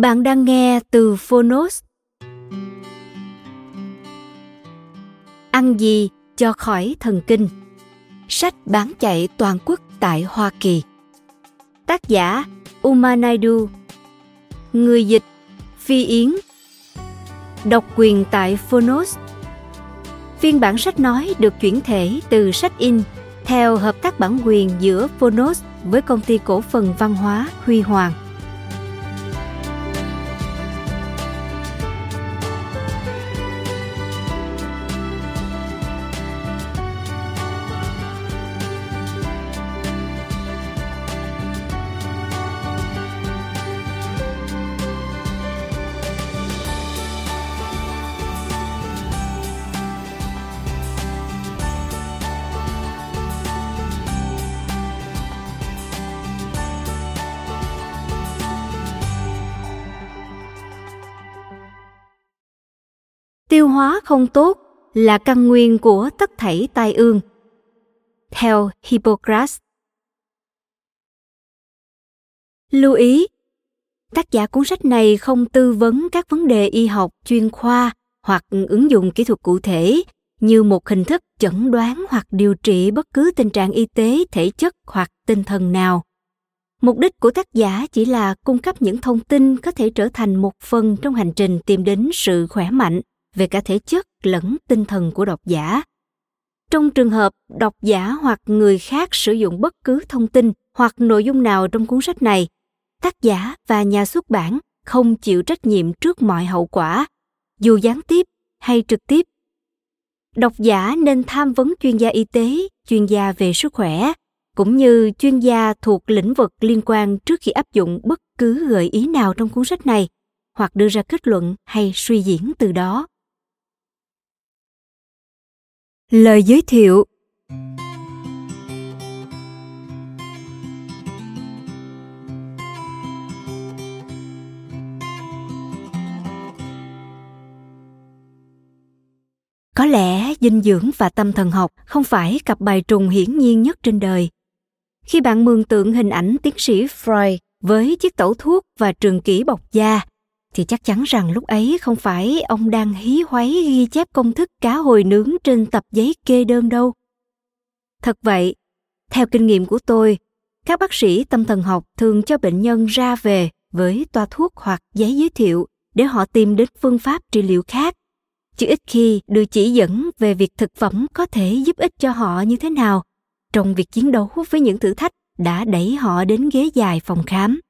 Bạn đang nghe từ Phonos. Ăn gì cho khỏi thần kinh? Sách bán chạy toàn quốc tại Hoa Kỳ. Tác giả Uma Naidu. Người dịch Phi Yến. Độc quyền tại Phonos. Phiên bản sách nói được chuyển thể từ sách in theo hợp tác bản quyền giữa Phonos với công ty cổ phần văn hóa Huy Hoàng. Tiêu hóa không tốt là căn nguyên của tất thảy tai ương. Theo Hippocrates. Lưu ý, tác giả cuốn sách này không tư vấn các vấn đề y học chuyên khoa hoặc ứng dụng kỹ thuật cụ thể như một hình thức chẩn đoán hoặc điều trị bất cứ tình trạng y tế thể chất hoặc tinh thần nào mục đích của tác giả chỉ là cung cấp những thông tin có thể trở thành một phần trong hành trình tìm đến sự khỏe mạnh về cả thể chất lẫn tinh thần của độc giả. Trong trường hợp độc giả hoặc người khác sử dụng bất cứ thông tin hoặc nội dung nào trong cuốn sách này, tác giả và nhà xuất bản không chịu trách nhiệm trước mọi hậu quả, dù gián tiếp hay trực tiếp. Độc giả nên tham vấn chuyên gia y tế, chuyên gia về sức khỏe, cũng như chuyên gia thuộc lĩnh vực liên quan trước khi áp dụng bất cứ gợi ý nào trong cuốn sách này, hoặc đưa ra kết luận hay suy diễn từ đó. Lời giới thiệu Có lẽ dinh dưỡng và tâm thần học không phải cặp bài trùng hiển nhiên nhất trên đời. Khi bạn mường tượng hình ảnh tiến sĩ Freud với chiếc tẩu thuốc và trường kỷ bọc da thì chắc chắn rằng lúc ấy không phải ông đang hí hoáy ghi chép công thức cá hồi nướng trên tập giấy kê đơn đâu. Thật vậy, theo kinh nghiệm của tôi, các bác sĩ tâm thần học thường cho bệnh nhân ra về với toa thuốc hoặc giấy giới thiệu để họ tìm đến phương pháp trị liệu khác, chứ ít khi đưa chỉ dẫn về việc thực phẩm có thể giúp ích cho họ như thế nào trong việc chiến đấu với những thử thách đã đẩy họ đến ghế dài phòng khám.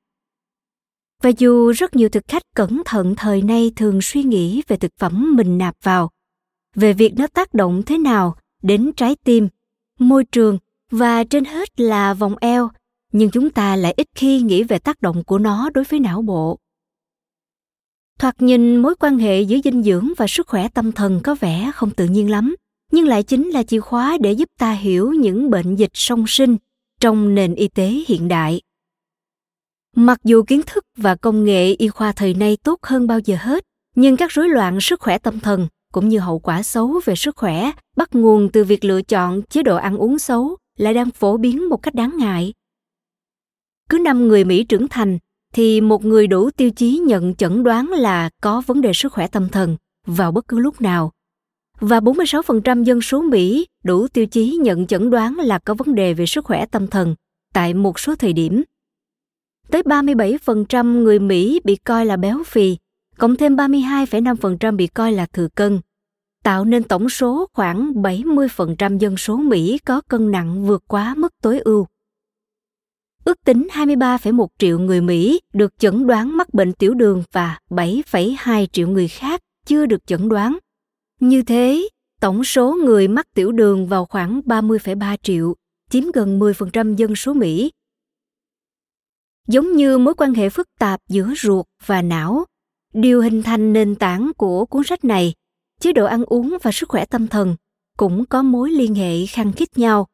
Và dù rất nhiều thực khách cẩn thận thời nay thường suy nghĩ về thực phẩm mình nạp vào, về việc nó tác động thế nào đến trái tim, môi trường và trên hết là vòng eo, nhưng chúng ta lại ít khi nghĩ về tác động của nó đối với não bộ. Thoạt nhìn mối quan hệ giữa dinh dưỡng và sức khỏe tâm thần có vẻ không tự nhiên lắm, nhưng lại chính là chìa khóa để giúp ta hiểu những bệnh dịch song sinh trong nền y tế hiện đại. Mặc dù kiến thức và công nghệ y khoa thời nay tốt hơn bao giờ hết, nhưng các rối loạn sức khỏe tâm thần cũng như hậu quả xấu về sức khỏe bắt nguồn từ việc lựa chọn chế độ ăn uống xấu lại đang phổ biến một cách đáng ngại. Cứ năm người Mỹ trưởng thành thì một người đủ tiêu chí nhận chẩn đoán là có vấn đề sức khỏe tâm thần vào bất cứ lúc nào. và 46% dân số Mỹ đủ tiêu chí nhận chẩn đoán là có vấn đề về sức khỏe tâm thần tại một số thời điểm. Tới 37% người Mỹ bị coi là béo phì, cộng thêm 32,5% bị coi là thừa cân, tạo nên tổng số khoảng 70% dân số Mỹ có cân nặng vượt quá mức tối ưu. Ước tính 23,1 triệu người Mỹ được chẩn đoán mắc bệnh tiểu đường và 7,2 triệu người khác chưa được chẩn đoán. Như thế, tổng số người mắc tiểu đường vào khoảng 30,3 triệu, chiếm gần 10% dân số Mỹ. Giống như mối quan hệ phức tạp giữa ruột và não, điều hình thành nền tảng của cuốn sách này, chế độ ăn uống và sức khỏe tâm thần cũng có mối liên hệ khăng khít nhau.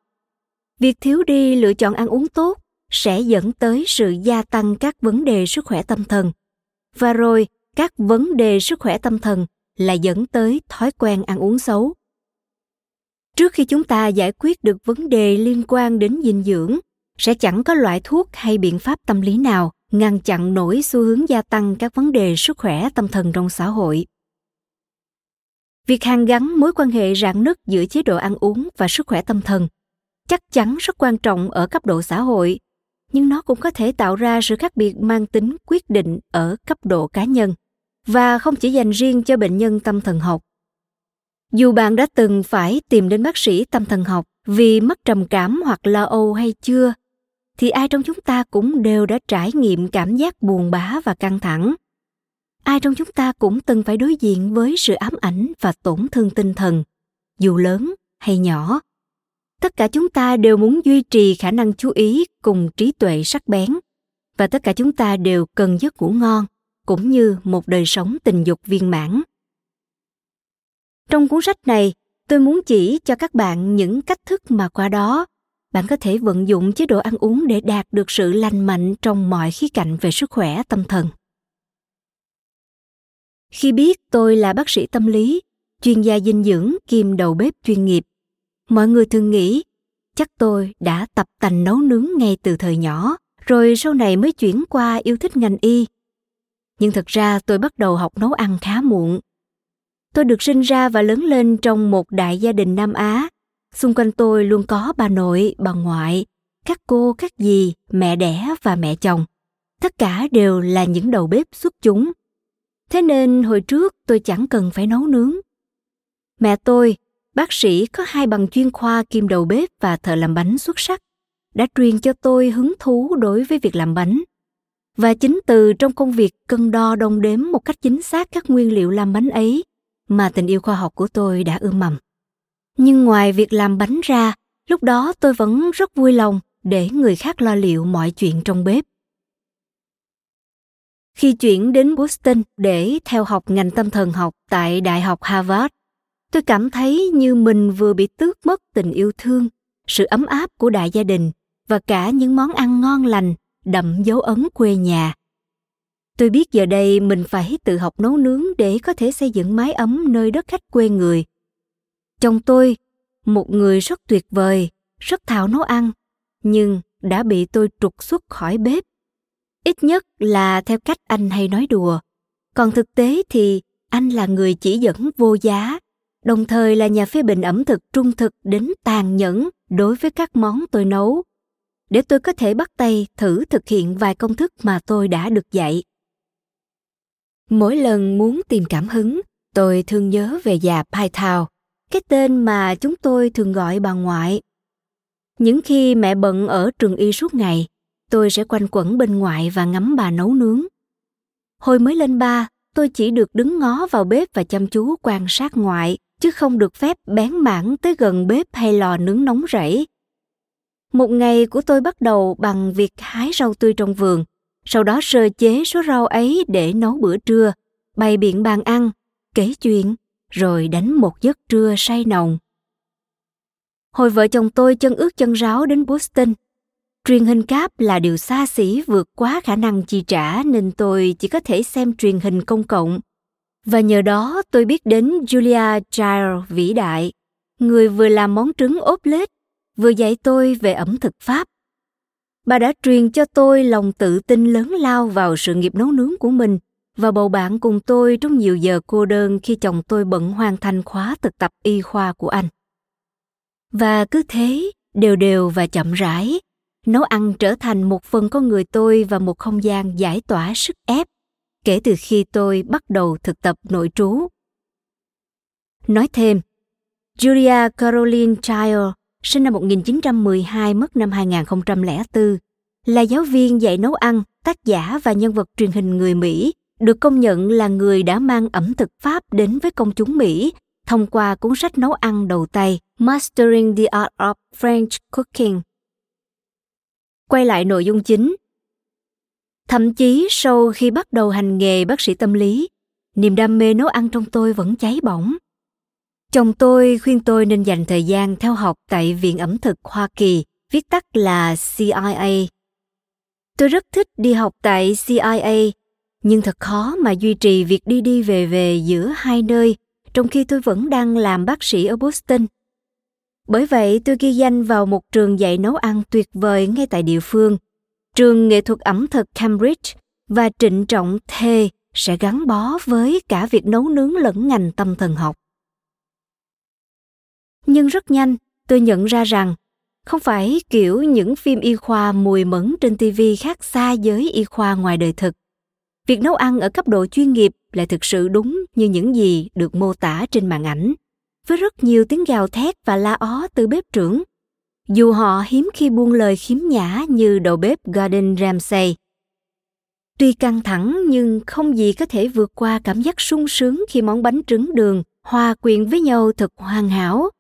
Việc thiếu đi lựa chọn ăn uống tốt sẽ dẫn tới sự gia tăng các vấn đề sức khỏe tâm thần. Và rồi, các vấn đề sức khỏe tâm thần là dẫn tới thói quen ăn uống xấu. Trước khi chúng ta giải quyết được vấn đề liên quan đến dinh dưỡng, sẽ chẳng có loại thuốc hay biện pháp tâm lý nào ngăn chặn nổi xu hướng gia tăng các vấn đề sức khỏe tâm thần trong xã hội. Việc hàn gắn mối quan hệ rạn nứt giữa chế độ ăn uống và sức khỏe tâm thần chắc chắn rất quan trọng ở cấp độ xã hội, nhưng nó cũng có thể tạo ra sự khác biệt mang tính quyết định ở cấp độ cá nhân và không chỉ dành riêng cho bệnh nhân tâm thần học. Dù bạn đã từng phải tìm đến bác sĩ tâm thần học vì mất trầm cảm hoặc lo âu hay chưa, thì ai trong chúng ta cũng đều đã trải nghiệm cảm giác buồn bã và căng thẳng. Ai trong chúng ta cũng từng phải đối diện với sự ám ảnh và tổn thương tinh thần, dù lớn hay nhỏ. Tất cả chúng ta đều muốn duy trì khả năng chú ý cùng trí tuệ sắc bén và tất cả chúng ta đều cần giấc ngủ ngon cũng như một đời sống tình dục viên mãn trong cuốn sách này tôi muốn chỉ cho các bạn những cách thức mà qua đó bạn có thể vận dụng chế độ ăn uống để đạt được sự lành mạnh trong mọi khía cạnh về sức khỏe, tâm thần. Khi biết tôi là bác sĩ tâm lý, chuyên gia dinh dưỡng kiêm đầu bếp chuyên nghiệp, mọi người thường nghĩ, chắc tôi đã tập tành nấu nướng ngay từ thời nhỏ, rồi sau này mới chuyển qua yêu thích ngành y. Nhưng thực ra tôi bắt đầu học nấu ăn khá muộn. Tôi được sinh ra và lớn lên trong một đại gia đình nam á xung quanh tôi luôn có bà nội, bà ngoại, các cô, các dì, mẹ đẻ và mẹ chồng. Tất cả đều là những đầu bếp xuất chúng. Thế nên hồi trước tôi chẳng cần phải nấu nướng. Mẹ tôi, bác sĩ có hai bằng chuyên khoa kim đầu bếp và thợ làm bánh xuất sắc, đã truyền cho tôi hứng thú đối với việc làm bánh. Và chính từ trong công việc cân đo đong đếm một cách chính xác các nguyên liệu làm bánh ấy mà tình yêu khoa học của tôi đã ươm mầm. Nhưng ngoài việc làm bánh ra, lúc đó tôi vẫn rất vui lòng để người khác lo liệu mọi chuyện trong bếp. Khi chuyển đến Boston để theo học ngành tâm thần học tại Đại học Harvard, tôi cảm thấy như mình vừa bị tước mất tình yêu thương, sự ấm áp của đại gia đình và cả những món ăn ngon lành đậm dấu ấn quê nhà. Tôi biết giờ đây mình phải tự học nấu nướng để có thể xây dựng mái ấm nơi đất khách quê người. Chồng tôi, một người rất tuyệt vời, rất thạo nấu ăn, nhưng đã bị tôi trục xuất khỏi bếp. Ít nhất là theo cách anh hay nói đùa. Còn thực tế thì anh là người chỉ dẫn vô giá, đồng thời là nhà phê bình ẩm thực trung thực đến tàn nhẫn đối với các món tôi nấu để tôi có thể bắt tay thử thực hiện vài công thức mà tôi đã được dạy. Mỗi lần muốn tìm cảm hứng, tôi thường nhớ về già Pai Thao, cái tên mà chúng tôi thường gọi bà ngoại. Những khi mẹ bận ở trường y suốt ngày, tôi sẽ quanh quẩn bên ngoại và ngắm bà nấu nướng. Hồi mới lên ba, tôi chỉ được đứng ngó vào bếp và chăm chú quan sát ngoại, chứ không được phép bén mảng tới gần bếp hay lò nướng nóng rẫy. Một ngày của tôi bắt đầu bằng việc hái rau tươi trong vườn, sau đó sơ chế số rau ấy để nấu bữa trưa, bày biện bàn ăn, kể chuyện, rồi đánh một giấc trưa say nồng. Hồi vợ chồng tôi chân ướt chân ráo đến Boston. Truyền hình cáp là điều xa xỉ vượt quá khả năng chi trả nên tôi chỉ có thể xem truyền hình công cộng. Và nhờ đó tôi biết đến Julia Child vĩ đại, người vừa làm món trứng ốp lết vừa dạy tôi về ẩm thực Pháp. Bà đã truyền cho tôi lòng tự tin lớn lao vào sự nghiệp nấu nướng của mình và bầu bạn cùng tôi trong nhiều giờ cô đơn khi chồng tôi bận hoàn thành khóa thực tập y khoa của anh. Và cứ thế, đều đều và chậm rãi, nấu ăn trở thành một phần con người tôi và một không gian giải tỏa sức ép kể từ khi tôi bắt đầu thực tập nội trú. Nói thêm, Julia Caroline Child, sinh năm 1912 mất năm 2004, là giáo viên dạy nấu ăn, tác giả và nhân vật truyền hình người Mỹ, được công nhận là người đã mang ẩm thực Pháp đến với công chúng Mỹ thông qua cuốn sách nấu ăn đầu tay Mastering the Art of French Cooking. Quay lại nội dung chính. Thậm chí sau khi bắt đầu hành nghề bác sĩ tâm lý, niềm đam mê nấu ăn trong tôi vẫn cháy bỏng. Chồng tôi khuyên tôi nên dành thời gian theo học tại Viện ẩm thực Hoa Kỳ, viết tắt là CIA. Tôi rất thích đi học tại CIA, nhưng thật khó mà duy trì việc đi đi về về giữa hai nơi trong khi tôi vẫn đang làm bác sĩ ở Boston. Bởi vậy, tôi ghi danh vào một trường dạy nấu ăn tuyệt vời ngay tại địa phương, trường nghệ thuật ẩm thực Cambridge và trịnh trọng thề sẽ gắn bó với cả việc nấu nướng lẫn ngành tâm thần học. Nhưng rất nhanh, tôi nhận ra rằng không phải kiểu những phim y khoa mùi mẫn trên TV khác xa giới y khoa ngoài đời thực. Việc nấu ăn ở cấp độ chuyên nghiệp lại thực sự đúng như những gì được mô tả trên màn ảnh, với rất nhiều tiếng gào thét và la ó từ bếp trưởng. Dù họ hiếm khi buông lời khiếm nhã như đầu bếp Gordon Ramsay. Tuy căng thẳng nhưng không gì có thể vượt qua cảm giác sung sướng khi món bánh trứng đường hòa quyện với nhau thật hoàn hảo.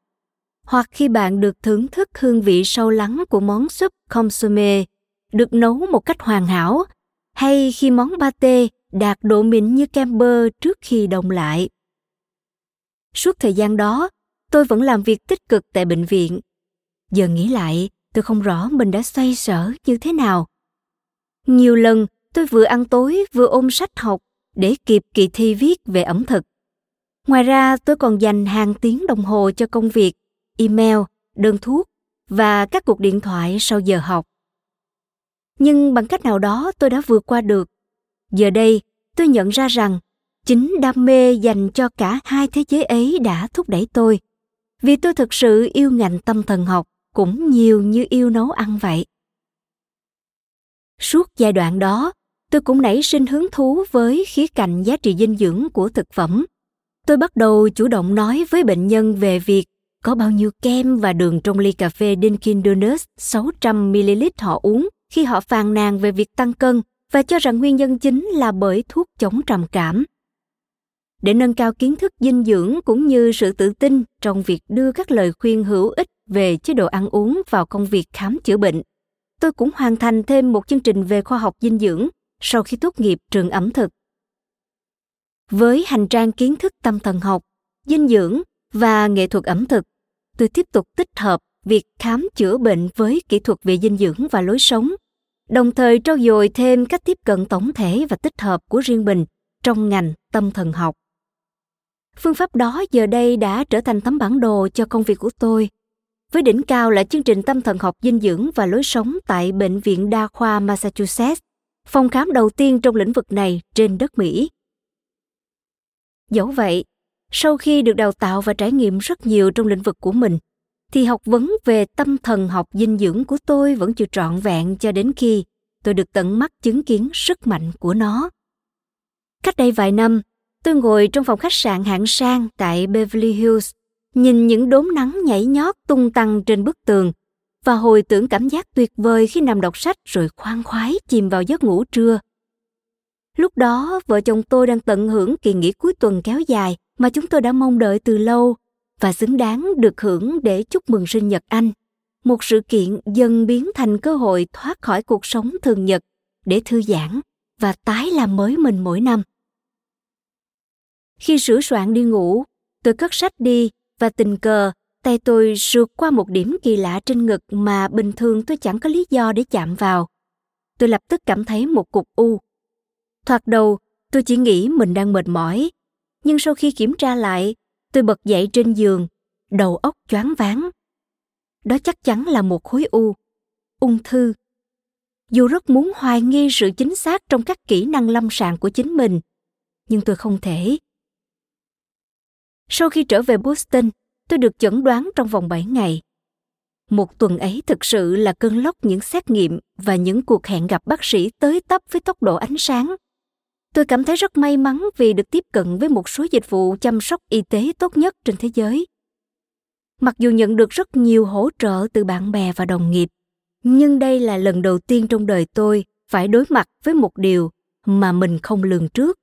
Hoặc khi bạn được thưởng thức hương vị sâu lắng của món súp consomme được nấu một cách hoàn hảo, hay khi món pate đạt độ mịn như kem bơ trước khi đông lại. Suốt thời gian đó, tôi vẫn làm việc tích cực tại bệnh viện. Giờ nghĩ lại, tôi không rõ mình đã xoay sở như thế nào. Nhiều lần, tôi vừa ăn tối vừa ôm sách học để kịp kỳ thi viết về ẩm thực. Ngoài ra, tôi còn dành hàng tiếng đồng hồ cho công việc, email, đơn thuốc và các cuộc điện thoại sau giờ học. Nhưng bằng cách nào đó tôi đã vượt qua được. Giờ đây, tôi nhận ra rằng chính đam mê dành cho cả hai thế giới ấy đã thúc đẩy tôi. Vì tôi thực sự yêu ngành tâm thần học cũng nhiều như yêu nấu ăn vậy. Suốt giai đoạn đó, tôi cũng nảy sinh hứng thú với khía cạnh giá trị dinh dưỡng của thực phẩm. Tôi bắt đầu chủ động nói với bệnh nhân về việc có bao nhiêu kem và đường trong ly cà phê Dunkin Donuts 600ml họ uống khi họ phàn nàn về việc tăng cân và cho rằng nguyên nhân chính là bởi thuốc chống trầm cảm. Để nâng cao kiến thức dinh dưỡng cũng như sự tự tin trong việc đưa các lời khuyên hữu ích về chế độ ăn uống vào công việc khám chữa bệnh, tôi cũng hoàn thành thêm một chương trình về khoa học dinh dưỡng sau khi tốt nghiệp trường ẩm thực. Với hành trang kiến thức tâm thần học, dinh dưỡng và nghệ thuật ẩm thực, tôi tiếp tục tích hợp việc khám chữa bệnh với kỹ thuật về dinh dưỡng và lối sống đồng thời trau dồi thêm cách tiếp cận tổng thể và tích hợp của riêng mình trong ngành tâm thần học. Phương pháp đó giờ đây đã trở thành tấm bản đồ cho công việc của tôi. Với đỉnh cao là chương trình tâm thần học dinh dưỡng và lối sống tại Bệnh viện Đa khoa Massachusetts, phòng khám đầu tiên trong lĩnh vực này trên đất Mỹ. Dẫu vậy, sau khi được đào tạo và trải nghiệm rất nhiều trong lĩnh vực của mình, thì học vấn về tâm thần học dinh dưỡng của tôi vẫn chưa trọn vẹn cho đến khi tôi được tận mắt chứng kiến sức mạnh của nó. Cách đây vài năm, tôi ngồi trong phòng khách sạn hạng sang tại Beverly Hills, nhìn những đốm nắng nhảy nhót tung tăng trên bức tường và hồi tưởng cảm giác tuyệt vời khi nằm đọc sách rồi khoan khoái chìm vào giấc ngủ trưa. Lúc đó, vợ chồng tôi đang tận hưởng kỳ nghỉ cuối tuần kéo dài mà chúng tôi đã mong đợi từ lâu và xứng đáng được hưởng để chúc mừng sinh nhật anh. Một sự kiện dần biến thành cơ hội thoát khỏi cuộc sống thường nhật để thư giãn và tái làm mới mình mỗi năm. Khi sửa soạn đi ngủ, tôi cất sách đi và tình cờ, tay tôi sượt qua một điểm kỳ lạ trên ngực mà bình thường tôi chẳng có lý do để chạm vào. Tôi lập tức cảm thấy một cục u. Thoạt đầu, tôi chỉ nghĩ mình đang mệt mỏi, nhưng sau khi kiểm tra lại Tôi bật dậy trên giường, đầu óc choáng váng. Đó chắc chắn là một khối u, ung thư. Dù rất muốn hoài nghi sự chính xác trong các kỹ năng lâm sàng của chính mình, nhưng tôi không thể. Sau khi trở về Boston, tôi được chẩn đoán trong vòng 7 ngày. Một tuần ấy thực sự là cơn lốc những xét nghiệm và những cuộc hẹn gặp bác sĩ tới tấp với tốc độ ánh sáng. Tôi cảm thấy rất may mắn vì được tiếp cận với một số dịch vụ chăm sóc y tế tốt nhất trên thế giới. Mặc dù nhận được rất nhiều hỗ trợ từ bạn bè và đồng nghiệp, nhưng đây là lần đầu tiên trong đời tôi phải đối mặt với một điều mà mình không lường trước.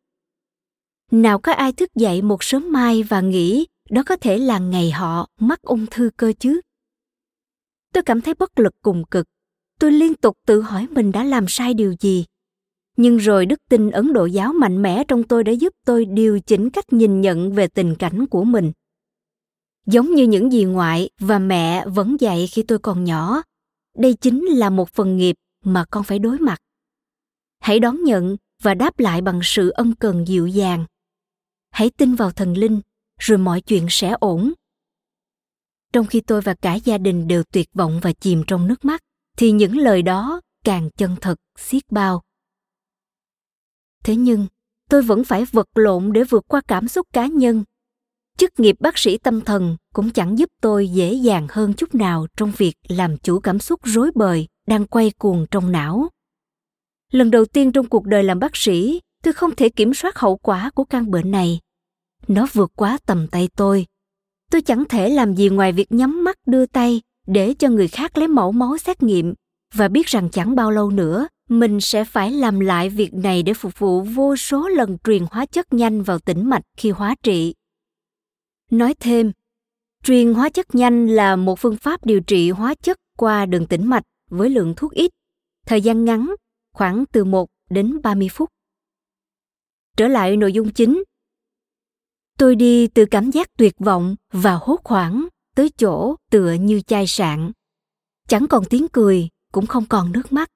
Nào có ai thức dậy một sớm mai và nghĩ đó có thể là ngày họ mắc ung thư cơ chứ? Tôi cảm thấy bất lực cùng cực. Tôi liên tục tự hỏi mình đã làm sai điều gì nhưng rồi đức tin ấn độ giáo mạnh mẽ trong tôi đã giúp tôi điều chỉnh cách nhìn nhận về tình cảnh của mình. Giống như những gì ngoại và mẹ vẫn dạy khi tôi còn nhỏ, đây chính là một phần nghiệp mà con phải đối mặt. Hãy đón nhận và đáp lại bằng sự ân cần dịu dàng. Hãy tin vào thần linh, rồi mọi chuyện sẽ ổn. Trong khi tôi và cả gia đình đều tuyệt vọng và chìm trong nước mắt, thì những lời đó càng chân thật, xiết bao thế nhưng, tôi vẫn phải vật lộn để vượt qua cảm xúc cá nhân. Chức nghiệp bác sĩ tâm thần cũng chẳng giúp tôi dễ dàng hơn chút nào trong việc làm chủ cảm xúc rối bời đang quay cuồng trong não. Lần đầu tiên trong cuộc đời làm bác sĩ, tôi không thể kiểm soát hậu quả của căn bệnh này. Nó vượt quá tầm tay tôi. Tôi chẳng thể làm gì ngoài việc nhắm mắt đưa tay để cho người khác lấy mẫu máu xét nghiệm và biết rằng chẳng bao lâu nữa mình sẽ phải làm lại việc này để phục vụ vô số lần truyền hóa chất nhanh vào tĩnh mạch khi hóa trị nói thêm truyền hóa chất nhanh là một phương pháp điều trị hóa chất qua đường tĩnh mạch với lượng thuốc ít thời gian ngắn khoảng từ 1 đến 30 phút. Trở lại nội dung chính. Tôi đi từ cảm giác tuyệt vọng và hốt hoảng tới chỗ tựa như chai sạn. Chẳng còn tiếng cười, cũng không còn nước mắt.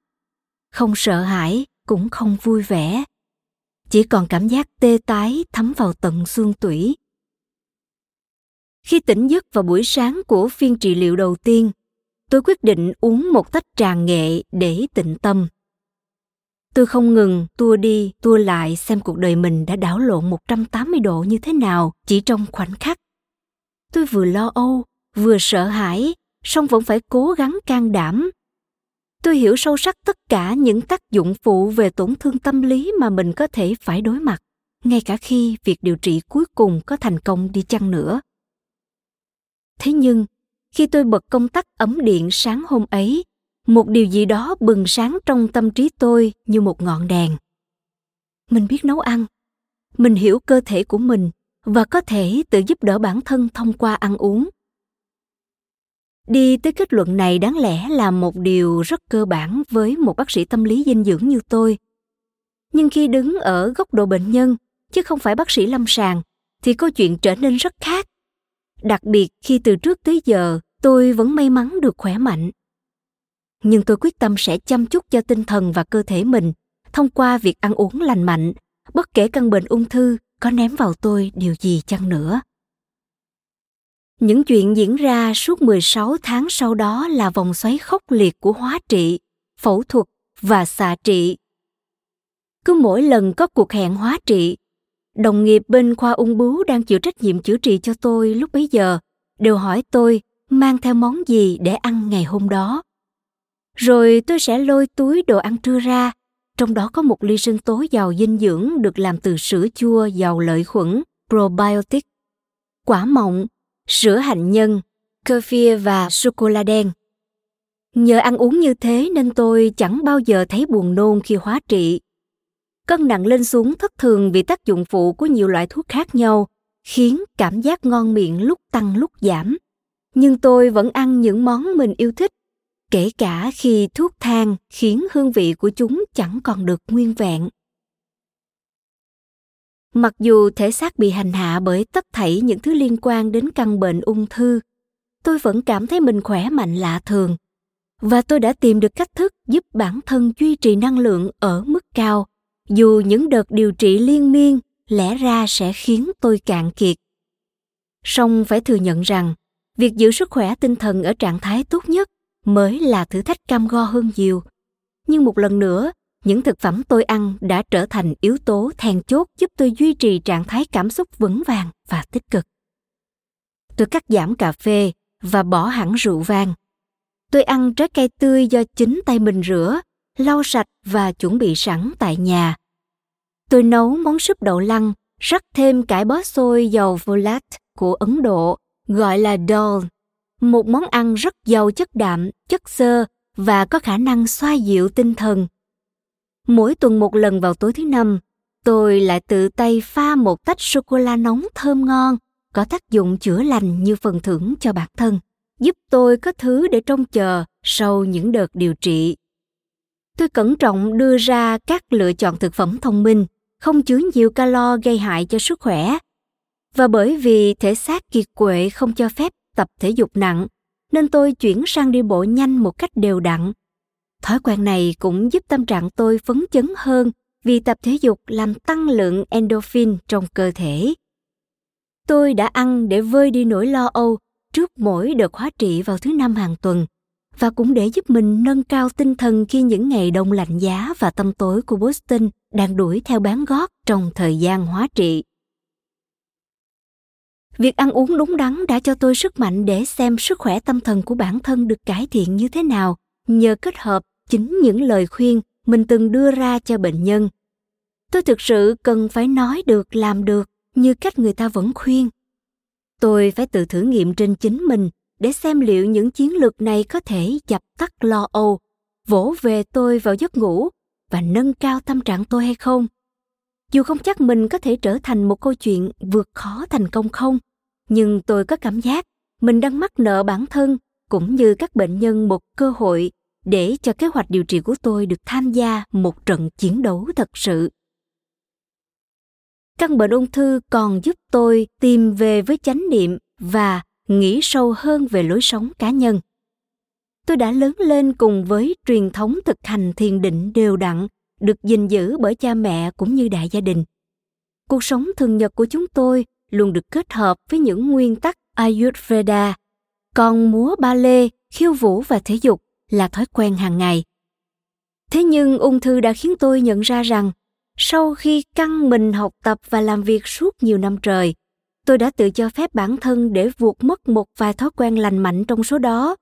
Không sợ hãi, cũng không vui vẻ. Chỉ còn cảm giác tê tái thấm vào tận xương tủy. Khi tỉnh giấc vào buổi sáng của phiên trị liệu đầu tiên, tôi quyết định uống một tách trà nghệ để tịnh tâm. Tôi không ngừng tua đi, tua lại xem cuộc đời mình đã đảo lộn 180 độ như thế nào chỉ trong khoảnh khắc. Tôi vừa lo âu, vừa sợ hãi, song vẫn phải cố gắng can đảm. Tôi hiểu sâu sắc tất cả những tác dụng phụ về tổn thương tâm lý mà mình có thể phải đối mặt, ngay cả khi việc điều trị cuối cùng có thành công đi chăng nữa. Thế nhưng, khi tôi bật công tắc ấm điện sáng hôm ấy, một điều gì đó bừng sáng trong tâm trí tôi như một ngọn đèn. Mình biết nấu ăn. Mình hiểu cơ thể của mình và có thể tự giúp đỡ bản thân thông qua ăn uống đi tới kết luận này đáng lẽ là một điều rất cơ bản với một bác sĩ tâm lý dinh dưỡng như tôi. Nhưng khi đứng ở góc độ bệnh nhân chứ không phải bác sĩ lâm sàng thì câu chuyện trở nên rất khác. Đặc biệt khi từ trước tới giờ tôi vẫn may mắn được khỏe mạnh. Nhưng tôi quyết tâm sẽ chăm chút cho tinh thần và cơ thể mình thông qua việc ăn uống lành mạnh, bất kể căn bệnh ung thư có ném vào tôi điều gì chăng nữa. Những chuyện diễn ra suốt 16 tháng sau đó là vòng xoáy khốc liệt của hóa trị, phẫu thuật và xạ trị. Cứ mỗi lần có cuộc hẹn hóa trị, đồng nghiệp bên khoa ung bướu đang chịu trách nhiệm chữa trị cho tôi lúc bấy giờ đều hỏi tôi mang theo món gì để ăn ngày hôm đó rồi tôi sẽ lôi túi đồ ăn trưa ra, trong đó có một ly sinh tố giàu dinh dưỡng được làm từ sữa chua giàu lợi khuẩn, probiotic, quả mọng, sữa hạnh nhân, kefir và sô-cô-la đen. Nhờ ăn uống như thế nên tôi chẳng bao giờ thấy buồn nôn khi hóa trị. Cân nặng lên xuống thất thường vì tác dụng phụ của nhiều loại thuốc khác nhau, khiến cảm giác ngon miệng lúc tăng lúc giảm. Nhưng tôi vẫn ăn những món mình yêu thích kể cả khi thuốc thang khiến hương vị của chúng chẳng còn được nguyên vẹn mặc dù thể xác bị hành hạ bởi tất thảy những thứ liên quan đến căn bệnh ung thư, tôi vẫn cảm thấy mình khỏe mạnh lạ thường. Và tôi đã tìm được cách thức giúp bản thân duy trì năng lượng ở mức cao, dù những đợt điều trị liên miên lẽ ra sẽ khiến tôi cạn kiệt. Song phải thừa nhận rằng, việc giữ sức khỏe tinh thần ở trạng thái tốt nhất mới là thử thách cam go hơn nhiều. Nhưng một lần nữa những thực phẩm tôi ăn đã trở thành yếu tố then chốt giúp tôi duy trì trạng thái cảm xúc vững vàng và tích cực. Tôi cắt giảm cà phê và bỏ hẳn rượu vang. Tôi ăn trái cây tươi do chính tay mình rửa, lau sạch và chuẩn bị sẵn tại nhà. Tôi nấu món súp đậu lăng, rắc thêm cải bó xôi dầu volat của ấn độ, gọi là dal một món ăn rất giàu chất đạm, chất xơ và có khả năng xoa dịu tinh thần mỗi tuần một lần vào tối thứ năm, tôi lại tự tay pha một tách sô cô la nóng thơm ngon, có tác dụng chữa lành như phần thưởng cho bản thân, giúp tôi có thứ để trông chờ sau những đợt điều trị. Tôi cẩn trọng đưa ra các lựa chọn thực phẩm thông minh, không chứa nhiều calo gây hại cho sức khỏe. Và bởi vì thể xác kiệt quệ không cho phép tập thể dục nặng, nên tôi chuyển sang đi bộ nhanh một cách đều đặn thói quen này cũng giúp tâm trạng tôi phấn chấn hơn vì tập thể dục làm tăng lượng endorphin trong cơ thể tôi đã ăn để vơi đi nỗi lo âu trước mỗi đợt hóa trị vào thứ năm hàng tuần và cũng để giúp mình nâng cao tinh thần khi những ngày đông lạnh giá và tâm tối của Boston đang đuổi theo bán gót trong thời gian hóa trị. Việc ăn uống đúng đắn đã cho tôi sức mạnh để xem sức khỏe tâm thần của bản thân được cải thiện như thế nào nhờ kết hợp chính những lời khuyên mình từng đưa ra cho bệnh nhân. Tôi thực sự cần phải nói được làm được như cách người ta vẫn khuyên. Tôi phải tự thử nghiệm trên chính mình để xem liệu những chiến lược này có thể dập tắt lo âu, vỗ về tôi vào giấc ngủ và nâng cao tâm trạng tôi hay không. Dù không chắc mình có thể trở thành một câu chuyện vượt khó thành công không, nhưng tôi có cảm giác mình đang mắc nợ bản thân cũng như các bệnh nhân một cơ hội để cho kế hoạch điều trị của tôi được tham gia một trận chiến đấu thật sự. Căn bệnh ung thư còn giúp tôi tìm về với chánh niệm và nghĩ sâu hơn về lối sống cá nhân. Tôi đã lớn lên cùng với truyền thống thực hành thiền định đều đặn, được gìn giữ bởi cha mẹ cũng như đại gia đình. Cuộc sống thường nhật của chúng tôi luôn được kết hợp với những nguyên tắc ayurveda, còn múa ba lê, khiêu vũ và thể dục là thói quen hàng ngày. Thế nhưng ung thư đã khiến tôi nhận ra rằng, sau khi căng mình học tập và làm việc suốt nhiều năm trời, tôi đã tự cho phép bản thân để vuột mất một vài thói quen lành mạnh trong số đó.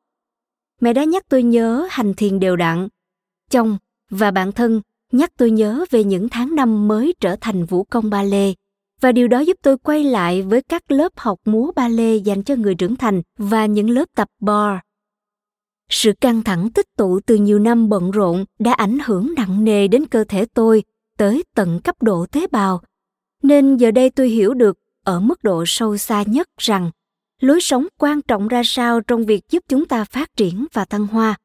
Mẹ đã nhắc tôi nhớ hành thiền đều đặn. Chồng và bạn thân nhắc tôi nhớ về những tháng năm mới trở thành vũ công ba lê, và điều đó giúp tôi quay lại với các lớp học múa ba lê dành cho người trưởng thành và những lớp tập bar sự căng thẳng tích tụ từ nhiều năm bận rộn đã ảnh hưởng nặng nề đến cơ thể tôi tới tận cấp độ tế bào. Nên giờ đây tôi hiểu được ở mức độ sâu xa nhất rằng lối sống quan trọng ra sao trong việc giúp chúng ta phát triển và thăng hoa.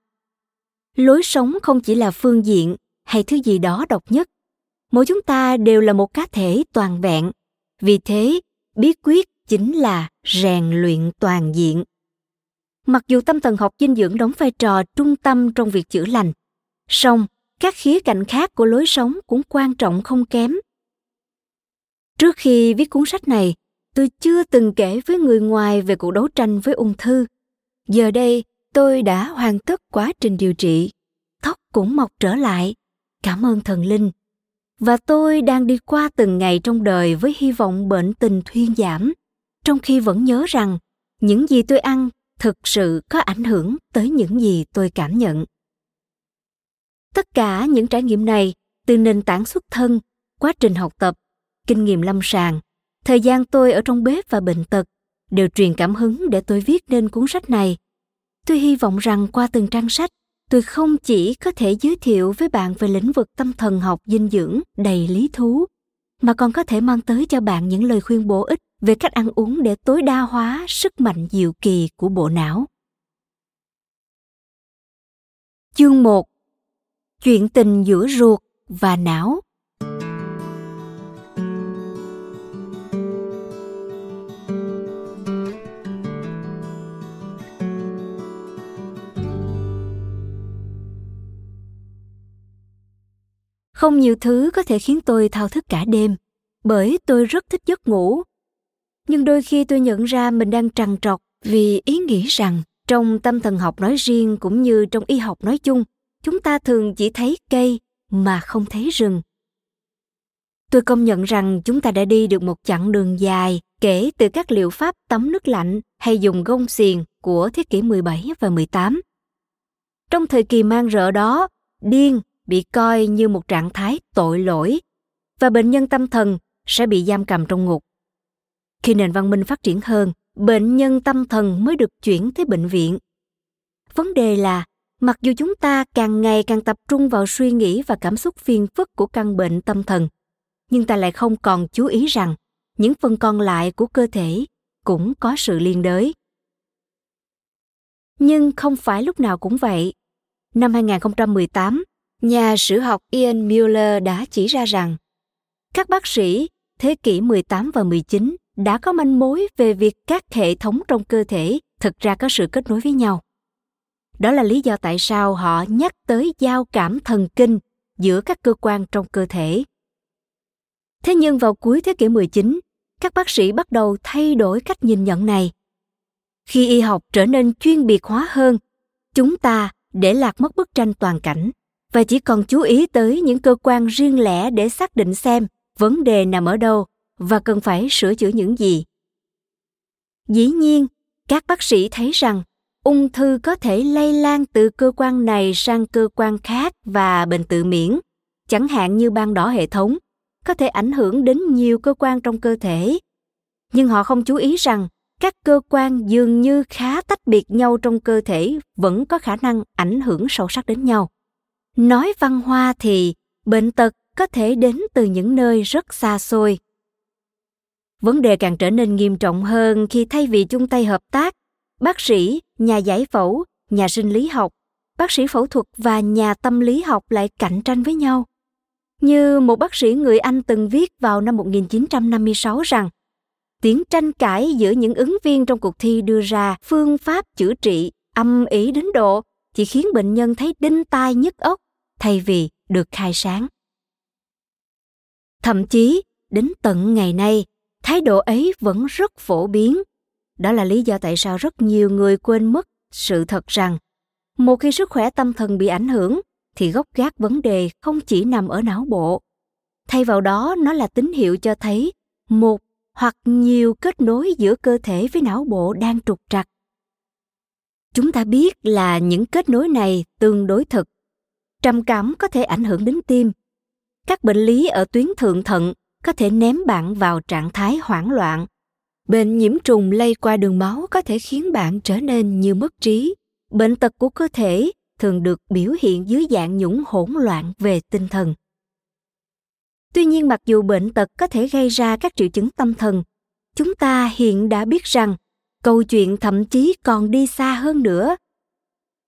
Lối sống không chỉ là phương diện hay thứ gì đó độc nhất. Mỗi chúng ta đều là một cá thể toàn vẹn. Vì thế, bí quyết chính là rèn luyện toàn diện mặc dù tâm thần học dinh dưỡng đóng vai trò trung tâm trong việc chữa lành, song các khía cạnh khác của lối sống cũng quan trọng không kém. Trước khi viết cuốn sách này, tôi chưa từng kể với người ngoài về cuộc đấu tranh với ung thư. Giờ đây, tôi đã hoàn tất quá trình điều trị. Tóc cũng mọc trở lại. Cảm ơn thần linh. Và tôi đang đi qua từng ngày trong đời với hy vọng bệnh tình thuyên giảm. Trong khi vẫn nhớ rằng, những gì tôi ăn thực sự có ảnh hưởng tới những gì tôi cảm nhận. Tất cả những trải nghiệm này, từ nền tảng xuất thân, quá trình học tập, kinh nghiệm lâm sàng, thời gian tôi ở trong bếp và bệnh tật đều truyền cảm hứng để tôi viết nên cuốn sách này. Tôi hy vọng rằng qua từng trang sách, tôi không chỉ có thể giới thiệu với bạn về lĩnh vực tâm thần học dinh dưỡng đầy lý thú, mà còn có thể mang tới cho bạn những lời khuyên bổ ích về cách ăn uống để tối đa hóa sức mạnh diệu kỳ của bộ não. Chương 1 Chuyện tình giữa ruột và não Không nhiều thứ có thể khiến tôi thao thức cả đêm, bởi tôi rất thích giấc ngủ. Nhưng đôi khi tôi nhận ra mình đang trằn trọc vì ý nghĩ rằng trong tâm thần học nói riêng cũng như trong y học nói chung, chúng ta thường chỉ thấy cây, mà không thấy rừng. Tôi công nhận rằng chúng ta đã đi được một chặng đường dài kể từ các liệu pháp tắm nước lạnh hay dùng gông xiềng của thế kỷ 17 và 18. Trong thời kỳ mang rợ đó, điên bị coi như một trạng thái tội lỗi và bệnh nhân tâm thần sẽ bị giam cầm trong ngục. Khi nền văn minh phát triển hơn, bệnh nhân tâm thần mới được chuyển tới bệnh viện. Vấn đề là, mặc dù chúng ta càng ngày càng tập trung vào suy nghĩ và cảm xúc phiền phức của căn bệnh tâm thần, nhưng ta lại không còn chú ý rằng những phần còn lại của cơ thể cũng có sự liên đới. Nhưng không phải lúc nào cũng vậy. Năm 2018, nhà sử học Ian Mueller đã chỉ ra rằng các bác sĩ thế kỷ 18 và 19 đã có manh mối về việc các hệ thống trong cơ thể thực ra có sự kết nối với nhau. Đó là lý do tại sao họ nhắc tới giao cảm thần kinh giữa các cơ quan trong cơ thể. Thế nhưng vào cuối thế kỷ 19, các bác sĩ bắt đầu thay đổi cách nhìn nhận này. Khi y học trở nên chuyên biệt hóa hơn, chúng ta để lạc mất bức tranh toàn cảnh và chỉ còn chú ý tới những cơ quan riêng lẻ để xác định xem vấn đề nằm ở đâu và cần phải sửa chữa những gì. Dĩ nhiên, các bác sĩ thấy rằng, ung thư có thể lây lan từ cơ quan này sang cơ quan khác và bệnh tự miễn. Chẳng hạn như ban đỏ hệ thống, có thể ảnh hưởng đến nhiều cơ quan trong cơ thể. Nhưng họ không chú ý rằng, các cơ quan dường như khá tách biệt nhau trong cơ thể vẫn có khả năng ảnh hưởng sâu sắc đến nhau. Nói văn hoa thì, bệnh tật có thể đến từ những nơi rất xa xôi vấn đề càng trở nên nghiêm trọng hơn khi thay vì chung tay hợp tác bác sĩ nhà giải phẫu nhà sinh lý học bác sĩ phẫu thuật và nhà tâm lý học lại cạnh tranh với nhau. Như một bác sĩ người Anh từng viết vào năm 1956 rằng tiếng tranh cãi giữa những ứng viên trong cuộc thi đưa ra phương pháp chữa trị âm ý đến độ chỉ khiến bệnh nhân thấy đinh tai nhức óc thay vì được khai sáng. Thậm chí, đến tận ngày nay, thái độ ấy vẫn rất phổ biến. Đó là lý do tại sao rất nhiều người quên mất sự thật rằng một khi sức khỏe tâm thần bị ảnh hưởng thì gốc gác vấn đề không chỉ nằm ở não bộ. Thay vào đó, nó là tín hiệu cho thấy một hoặc nhiều kết nối giữa cơ thể với não bộ đang trục trặc. Chúng ta biết là những kết nối này tương đối thực. Trầm cảm có thể ảnh hưởng đến tim. Các bệnh lý ở tuyến thượng thận có thể ném bạn vào trạng thái hoảng loạn. Bệnh nhiễm trùng lây qua đường máu có thể khiến bạn trở nên như mất trí. Bệnh tật của cơ thể thường được biểu hiện dưới dạng những hỗn loạn về tinh thần. Tuy nhiên mặc dù bệnh tật có thể gây ra các triệu chứng tâm thần, chúng ta hiện đã biết rằng câu chuyện thậm chí còn đi xa hơn nữa.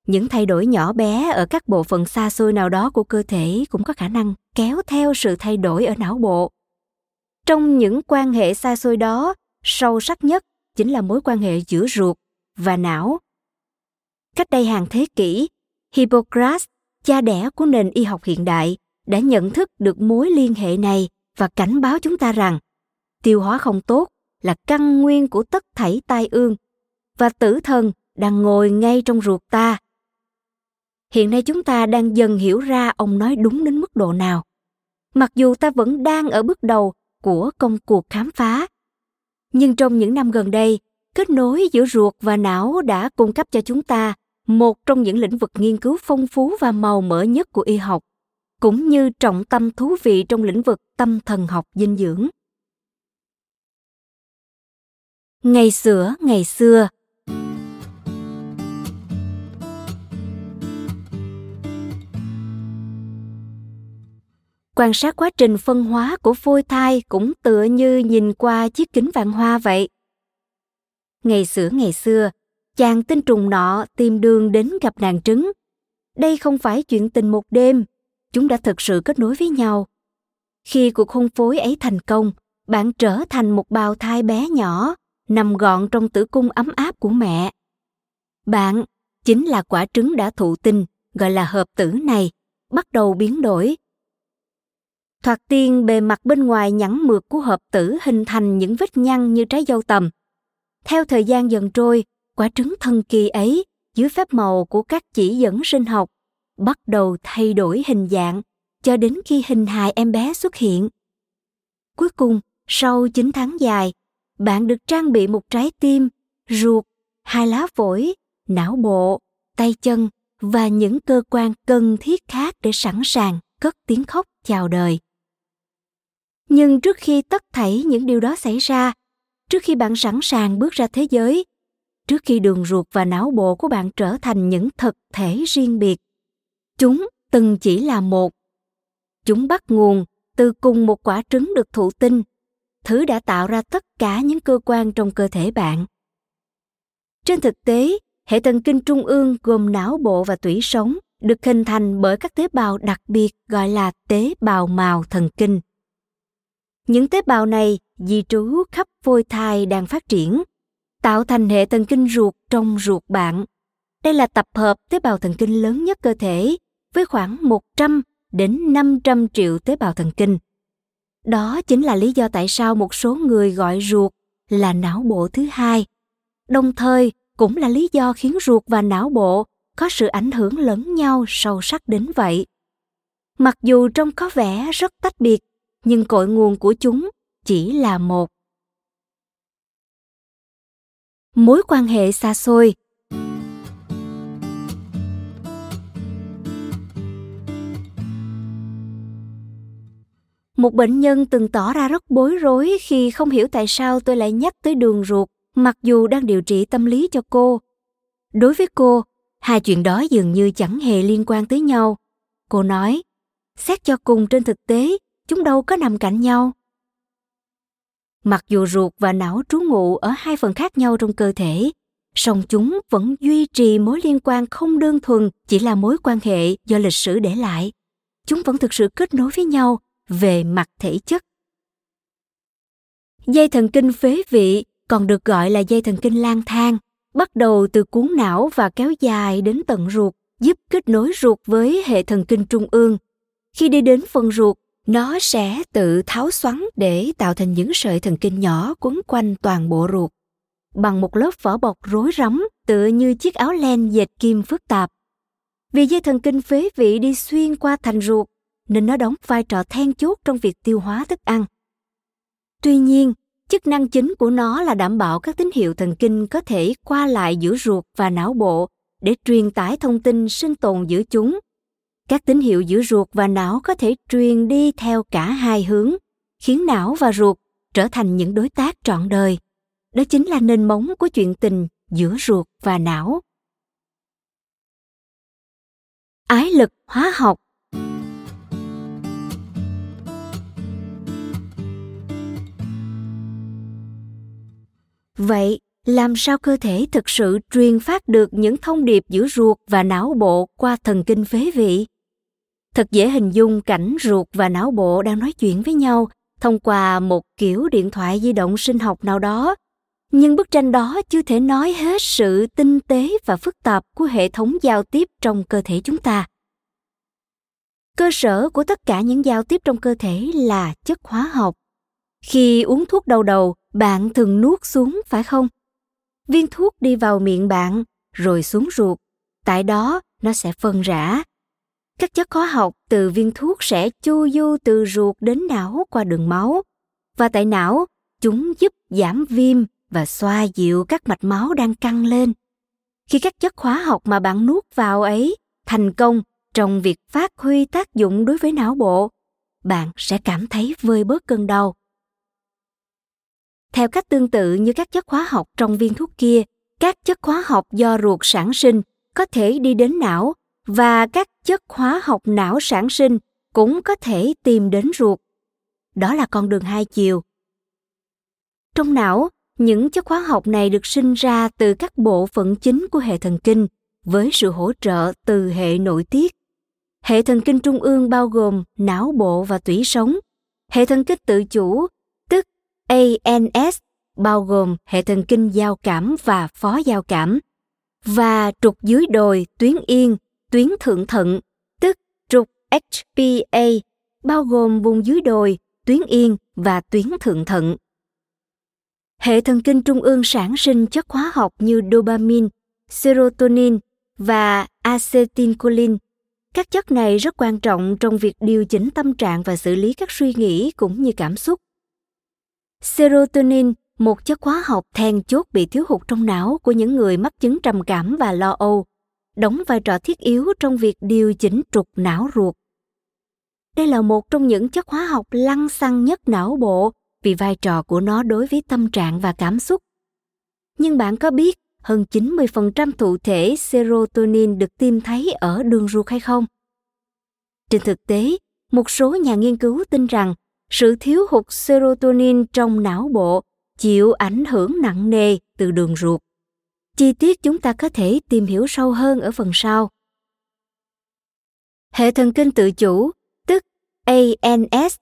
Những thay đổi nhỏ bé ở các bộ phận xa xôi nào đó của cơ thể cũng có khả năng kéo theo sự thay đổi ở não bộ. Trong những quan hệ xa xôi đó, sâu sắc nhất chính là mối quan hệ giữa ruột và não. Cách đây hàng thế kỷ, Hippocrates, cha đẻ của nền y học hiện đại, đã nhận thức được mối liên hệ này và cảnh báo chúng ta rằng tiêu hóa không tốt là căn nguyên của tất thảy tai ương và tử thần đang ngồi ngay trong ruột ta. Hiện nay chúng ta đang dần hiểu ra ông nói đúng đến mức độ nào. Mặc dù ta vẫn đang ở bước đầu của công cuộc khám phá. Nhưng trong những năm gần đây, kết nối giữa ruột và não đã cung cấp cho chúng ta một trong những lĩnh vực nghiên cứu phong phú và màu mỡ nhất của y học, cũng như trọng tâm thú vị trong lĩnh vực tâm thần học dinh dưỡng. Ngày xưa, ngày xưa, quan sát quá trình phân hóa của phôi thai cũng tựa như nhìn qua chiếc kính vạn hoa vậy. Ngày xưa ngày xưa, chàng tinh trùng nọ tìm đường đến gặp nàng trứng. Đây không phải chuyện tình một đêm, chúng đã thực sự kết nối với nhau. Khi cuộc hôn phối ấy thành công, bạn trở thành một bào thai bé nhỏ, nằm gọn trong tử cung ấm áp của mẹ. Bạn chính là quả trứng đã thụ tinh gọi là hợp tử này, bắt đầu biến đổi. Thoạt tiên bề mặt bên ngoài nhẵn mượt của hợp tử hình thành những vết nhăn như trái dâu tầm. Theo thời gian dần trôi, quả trứng thần kỳ ấy dưới phép màu của các chỉ dẫn sinh học bắt đầu thay đổi hình dạng cho đến khi hình hài em bé xuất hiện. Cuối cùng, sau 9 tháng dài, bạn được trang bị một trái tim, ruột, hai lá phổi, não bộ, tay chân và những cơ quan cần thiết khác để sẵn sàng cất tiếng khóc chào đời. Nhưng trước khi tất thảy những điều đó xảy ra, trước khi bạn sẵn sàng bước ra thế giới, trước khi đường ruột và não bộ của bạn trở thành những thực thể riêng biệt, chúng từng chỉ là một. Chúng bắt nguồn từ cùng một quả trứng được thụ tinh, thứ đã tạo ra tất cả những cơ quan trong cơ thể bạn. Trên thực tế, hệ thần kinh trung ương gồm não bộ và tủy sống được hình thành bởi các tế bào đặc biệt gọi là tế bào màu thần kinh. Những tế bào này di trú khắp phôi thai đang phát triển, tạo thành hệ thần kinh ruột trong ruột bạn. Đây là tập hợp tế bào thần kinh lớn nhất cơ thể với khoảng 100 đến 500 triệu tế bào thần kinh. Đó chính là lý do tại sao một số người gọi ruột là não bộ thứ hai. Đồng thời, cũng là lý do khiến ruột và não bộ có sự ảnh hưởng lẫn nhau sâu sắc đến vậy. Mặc dù trông có vẻ rất tách biệt, nhưng cội nguồn của chúng chỉ là một. Mối quan hệ xa xôi Một bệnh nhân từng tỏ ra rất bối rối khi không hiểu tại sao tôi lại nhắc tới đường ruột mặc dù đang điều trị tâm lý cho cô. Đối với cô, hai chuyện đó dường như chẳng hề liên quan tới nhau. Cô nói, xét cho cùng trên thực tế, chúng đâu có nằm cạnh nhau. Mặc dù ruột và não trú ngụ ở hai phần khác nhau trong cơ thể, song chúng vẫn duy trì mối liên quan không đơn thuần chỉ là mối quan hệ do lịch sử để lại. Chúng vẫn thực sự kết nối với nhau về mặt thể chất. Dây thần kinh phế vị còn được gọi là dây thần kinh lang thang, bắt đầu từ cuốn não và kéo dài đến tận ruột, giúp kết nối ruột với hệ thần kinh trung ương. Khi đi đến phần ruột, nó sẽ tự tháo xoắn để tạo thành những sợi thần kinh nhỏ quấn quanh toàn bộ ruột bằng một lớp vỏ bọc rối rắm tựa như chiếc áo len dệt kim phức tạp. Vì dây thần kinh phế vị đi xuyên qua thành ruột, nên nó đóng vai trò then chốt trong việc tiêu hóa thức ăn. Tuy nhiên, chức năng chính của nó là đảm bảo các tín hiệu thần kinh có thể qua lại giữa ruột và não bộ để truyền tải thông tin sinh tồn giữa chúng các tín hiệu giữa ruột và não có thể truyền đi theo cả hai hướng, khiến não và ruột trở thành những đối tác trọn đời. Đó chính là nền móng của chuyện tình giữa ruột và não. Ái lực hóa học. Vậy, làm sao cơ thể thực sự truyền phát được những thông điệp giữa ruột và não bộ qua thần kinh phế vị? Thật dễ hình dung cảnh ruột và não bộ đang nói chuyện với nhau thông qua một kiểu điện thoại di động sinh học nào đó. Nhưng bức tranh đó chưa thể nói hết sự tinh tế và phức tạp của hệ thống giao tiếp trong cơ thể chúng ta. Cơ sở của tất cả những giao tiếp trong cơ thể là chất hóa học. Khi uống thuốc đau đầu, bạn thường nuốt xuống, phải không? Viên thuốc đi vào miệng bạn, rồi xuống ruột. Tại đó, nó sẽ phân rã các chất hóa học từ viên thuốc sẽ chu du từ ruột đến não qua đường máu. Và tại não, chúng giúp giảm viêm và xoa dịu các mạch máu đang căng lên. Khi các chất hóa học mà bạn nuốt vào ấy thành công trong việc phát huy tác dụng đối với não bộ, bạn sẽ cảm thấy vơi bớt cơn đau. Theo cách tương tự như các chất hóa học trong viên thuốc kia, các chất hóa học do ruột sản sinh có thể đi đến não và các chất hóa học não sản sinh cũng có thể tìm đến ruột. Đó là con đường hai chiều. Trong não, những chất hóa học này được sinh ra từ các bộ phận chính của hệ thần kinh với sự hỗ trợ từ hệ nội tiết. Hệ thần kinh trung ương bao gồm não bộ và tủy sống. Hệ thần kinh tự chủ, tức ANS, bao gồm hệ thần kinh giao cảm và phó giao cảm. Và trục dưới đồi, tuyến yên, tuyến thượng thận, tức trục HPA, bao gồm vùng dưới đồi, tuyến yên và tuyến thượng thận. Hệ thần kinh trung ương sản sinh chất hóa học như dopamine, serotonin và acetylcholine. các chất này rất quan trọng trong việc điều chỉnh tâm trạng và xử lý các suy nghĩ cũng như cảm xúc serotonin một chất hóa học then chốt bị thiếu hụt trong não của những người mắc chứng trầm cảm và lo âu đóng vai trò thiết yếu trong việc điều chỉnh trục não ruột đây là một trong những chất hóa học lăng xăng nhất não bộ vì vai trò của nó đối với tâm trạng và cảm xúc. Nhưng bạn có biết hơn 90% thụ thể serotonin được tìm thấy ở đường ruột hay không? Trên thực tế, một số nhà nghiên cứu tin rằng sự thiếu hụt serotonin trong não bộ chịu ảnh hưởng nặng nề từ đường ruột. Chi tiết chúng ta có thể tìm hiểu sâu hơn ở phần sau. Hệ thần kinh tự chủ, tức ANS,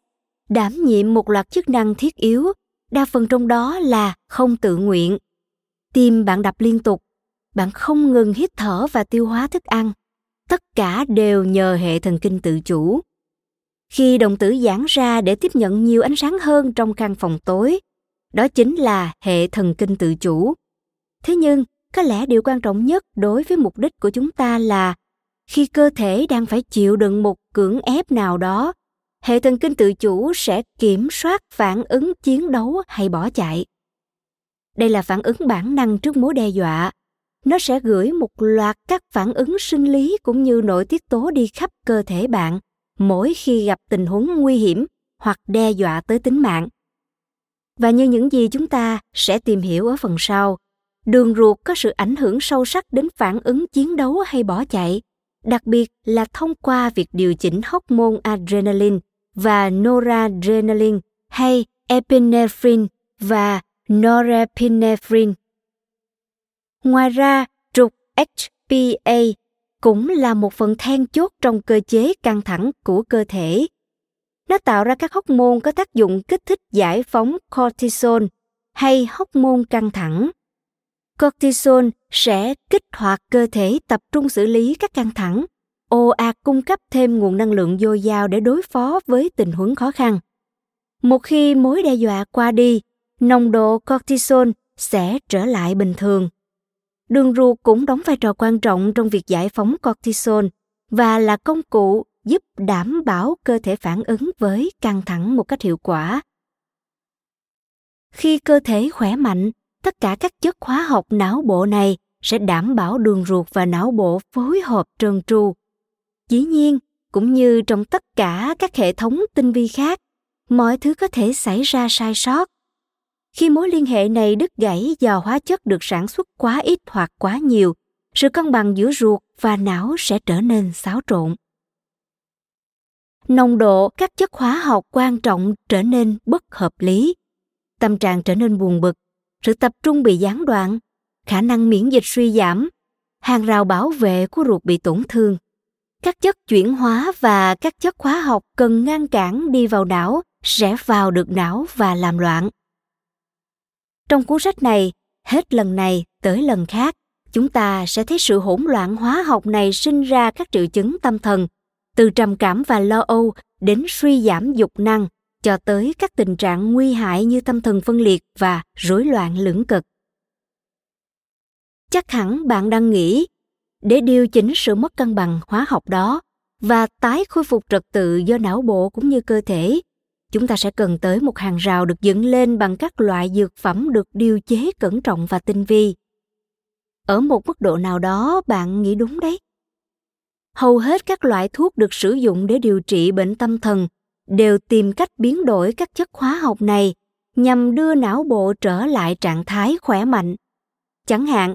đảm nhiệm một loạt chức năng thiết yếu, đa phần trong đó là không tự nguyện. Tim bạn đập liên tục, bạn không ngừng hít thở và tiêu hóa thức ăn. Tất cả đều nhờ hệ thần kinh tự chủ. Khi đồng tử giãn ra để tiếp nhận nhiều ánh sáng hơn trong căn phòng tối, đó chính là hệ thần kinh tự chủ. Thế nhưng, có lẽ điều quan trọng nhất đối với mục đích của chúng ta là khi cơ thể đang phải chịu đựng một cưỡng ép nào đó, hệ thần kinh tự chủ sẽ kiểm soát phản ứng chiến đấu hay bỏ chạy. Đây là phản ứng bản năng trước mối đe dọa. Nó sẽ gửi một loạt các phản ứng sinh lý cũng như nội tiết tố đi khắp cơ thể bạn mỗi khi gặp tình huống nguy hiểm hoặc đe dọa tới tính mạng. Và như những gì chúng ta sẽ tìm hiểu ở phần sau đường ruột có sự ảnh hưởng sâu sắc đến phản ứng chiến đấu hay bỏ chạy đặc biệt là thông qua việc điều chỉnh hormone adrenaline và noradrenaline hay epinephrine và norepinephrine. Ngoài ra, trục HPA cũng là một phần then chốt trong cơ chế căng thẳng của cơ thể. Nó tạo ra các hormone có tác dụng kích thích giải phóng cortisol hay hormone căng thẳng. Cortisol sẽ kích hoạt cơ thể tập trung xử lý các căng thẳng, ồ ạt cung cấp thêm nguồn năng lượng dồi dào để đối phó với tình huống khó khăn. Một khi mối đe dọa qua đi, nồng độ cortisol sẽ trở lại bình thường. Đường ruột cũng đóng vai trò quan trọng trong việc giải phóng cortisol và là công cụ giúp đảm bảo cơ thể phản ứng với căng thẳng một cách hiệu quả. Khi cơ thể khỏe mạnh, tất cả các chất hóa học não bộ này sẽ đảm bảo đường ruột và não bộ phối hợp trơn tru. Dĩ nhiên, cũng như trong tất cả các hệ thống tinh vi khác, mọi thứ có thể xảy ra sai sót. Khi mối liên hệ này đứt gãy do hóa chất được sản xuất quá ít hoặc quá nhiều, sự cân bằng giữa ruột và não sẽ trở nên xáo trộn. Nồng độ các chất hóa học quan trọng trở nên bất hợp lý. Tâm trạng trở nên buồn bực, sự tập trung bị gián đoạn, khả năng miễn dịch suy giảm, hàng rào bảo vệ của ruột bị tổn thương. Các chất chuyển hóa và các chất hóa học cần ngăn cản đi vào não sẽ vào được não và làm loạn. Trong cuốn sách này, hết lần này tới lần khác, chúng ta sẽ thấy sự hỗn loạn hóa học này sinh ra các triệu chứng tâm thần, từ trầm cảm và lo âu đến suy giảm dục năng, cho tới các tình trạng nguy hại như tâm thần phân liệt và rối loạn lưỡng cực. Chắc hẳn bạn đang nghĩ, để điều chỉnh sự mất cân bằng hóa học đó và tái khôi phục trật tự do não bộ cũng như cơ thể, chúng ta sẽ cần tới một hàng rào được dựng lên bằng các loại dược phẩm được điều chế cẩn trọng và tinh vi. Ở một mức độ nào đó, bạn nghĩ đúng đấy. Hầu hết các loại thuốc được sử dụng để điều trị bệnh tâm thần đều tìm cách biến đổi các chất hóa học này nhằm đưa não bộ trở lại trạng thái khỏe mạnh. Chẳng hạn,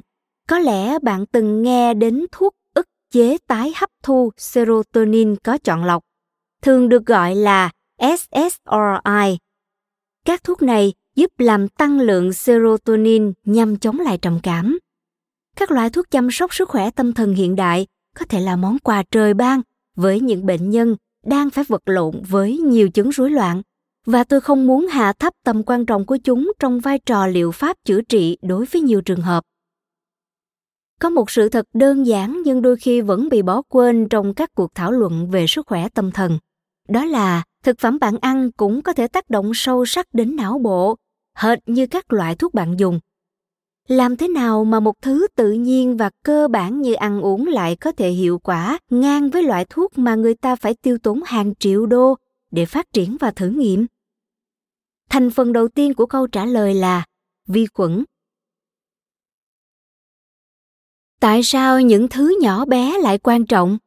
có lẽ bạn từng nghe đến thuốc ức chế tái hấp thu serotonin có chọn lọc, thường được gọi là SSRI. Các thuốc này giúp làm tăng lượng serotonin nhằm chống lại trầm cảm. Các loại thuốc chăm sóc sức khỏe tâm thần hiện đại có thể là món quà trời ban với những bệnh nhân đang phải vật lộn với nhiều chứng rối loạn, và tôi không muốn hạ thấp tầm quan trọng của chúng trong vai trò liệu pháp chữa trị đối với nhiều trường hợp. Có một sự thật đơn giản nhưng đôi khi vẫn bị bỏ quên trong các cuộc thảo luận về sức khỏe tâm thần. Đó là, thực phẩm bạn ăn cũng có thể tác động sâu sắc đến não bộ, hệt như các loại thuốc bạn dùng làm thế nào mà một thứ tự nhiên và cơ bản như ăn uống lại có thể hiệu quả ngang với loại thuốc mà người ta phải tiêu tốn hàng triệu đô để phát triển và thử nghiệm? Thành phần đầu tiên của câu trả lời là vi khuẩn. Tại sao những thứ nhỏ bé lại quan trọng?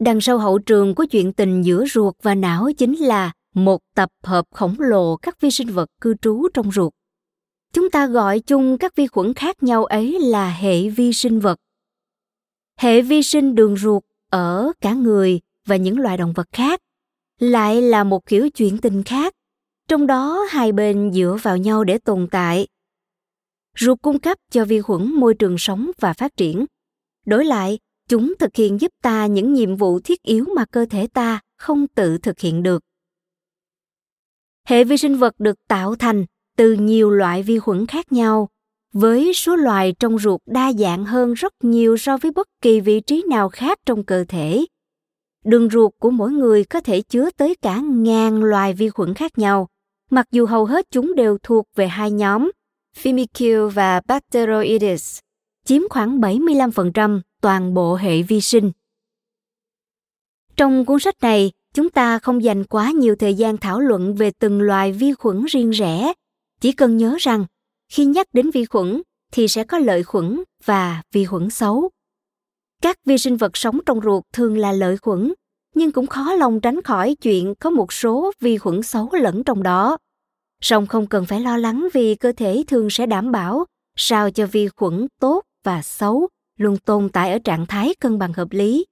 Đằng sau hậu trường của chuyện tình giữa ruột và não chính là một tập hợp khổng lồ các vi sinh vật cư trú trong ruột. Chúng ta gọi chung các vi khuẩn khác nhau ấy là hệ vi sinh vật. Hệ vi sinh đường ruột ở cả người và những loài động vật khác lại là một kiểu chuyện tình khác, trong đó hai bên dựa vào nhau để tồn tại. Ruột cung cấp cho vi khuẩn môi trường sống và phát triển. Đổi lại chúng thực hiện giúp ta những nhiệm vụ thiết yếu mà cơ thể ta không tự thực hiện được. Hệ vi sinh vật được tạo thành từ nhiều loại vi khuẩn khác nhau với số loài trong ruột đa dạng hơn rất nhiều so với bất kỳ vị trí nào khác trong cơ thể. Đường ruột của mỗi người có thể chứa tới cả ngàn loài vi khuẩn khác nhau mặc dù hầu hết chúng đều thuộc về hai nhóm Firmicutes và Bacteroides, chiếm khoảng 75% toàn bộ hệ vi sinh. Trong cuốn sách này, chúng ta không dành quá nhiều thời gian thảo luận về từng loài vi khuẩn riêng rẽ, chỉ cần nhớ rằng khi nhắc đến vi khuẩn thì sẽ có lợi khuẩn và vi khuẩn xấu. Các vi sinh vật sống trong ruột thường là lợi khuẩn, nhưng cũng khó lòng tránh khỏi chuyện có một số vi khuẩn xấu lẫn trong đó. Song không cần phải lo lắng vì cơ thể thường sẽ đảm bảo sao cho vi khuẩn tốt và xấu luôn tồn tại ở trạng thái cân bằng hợp lý.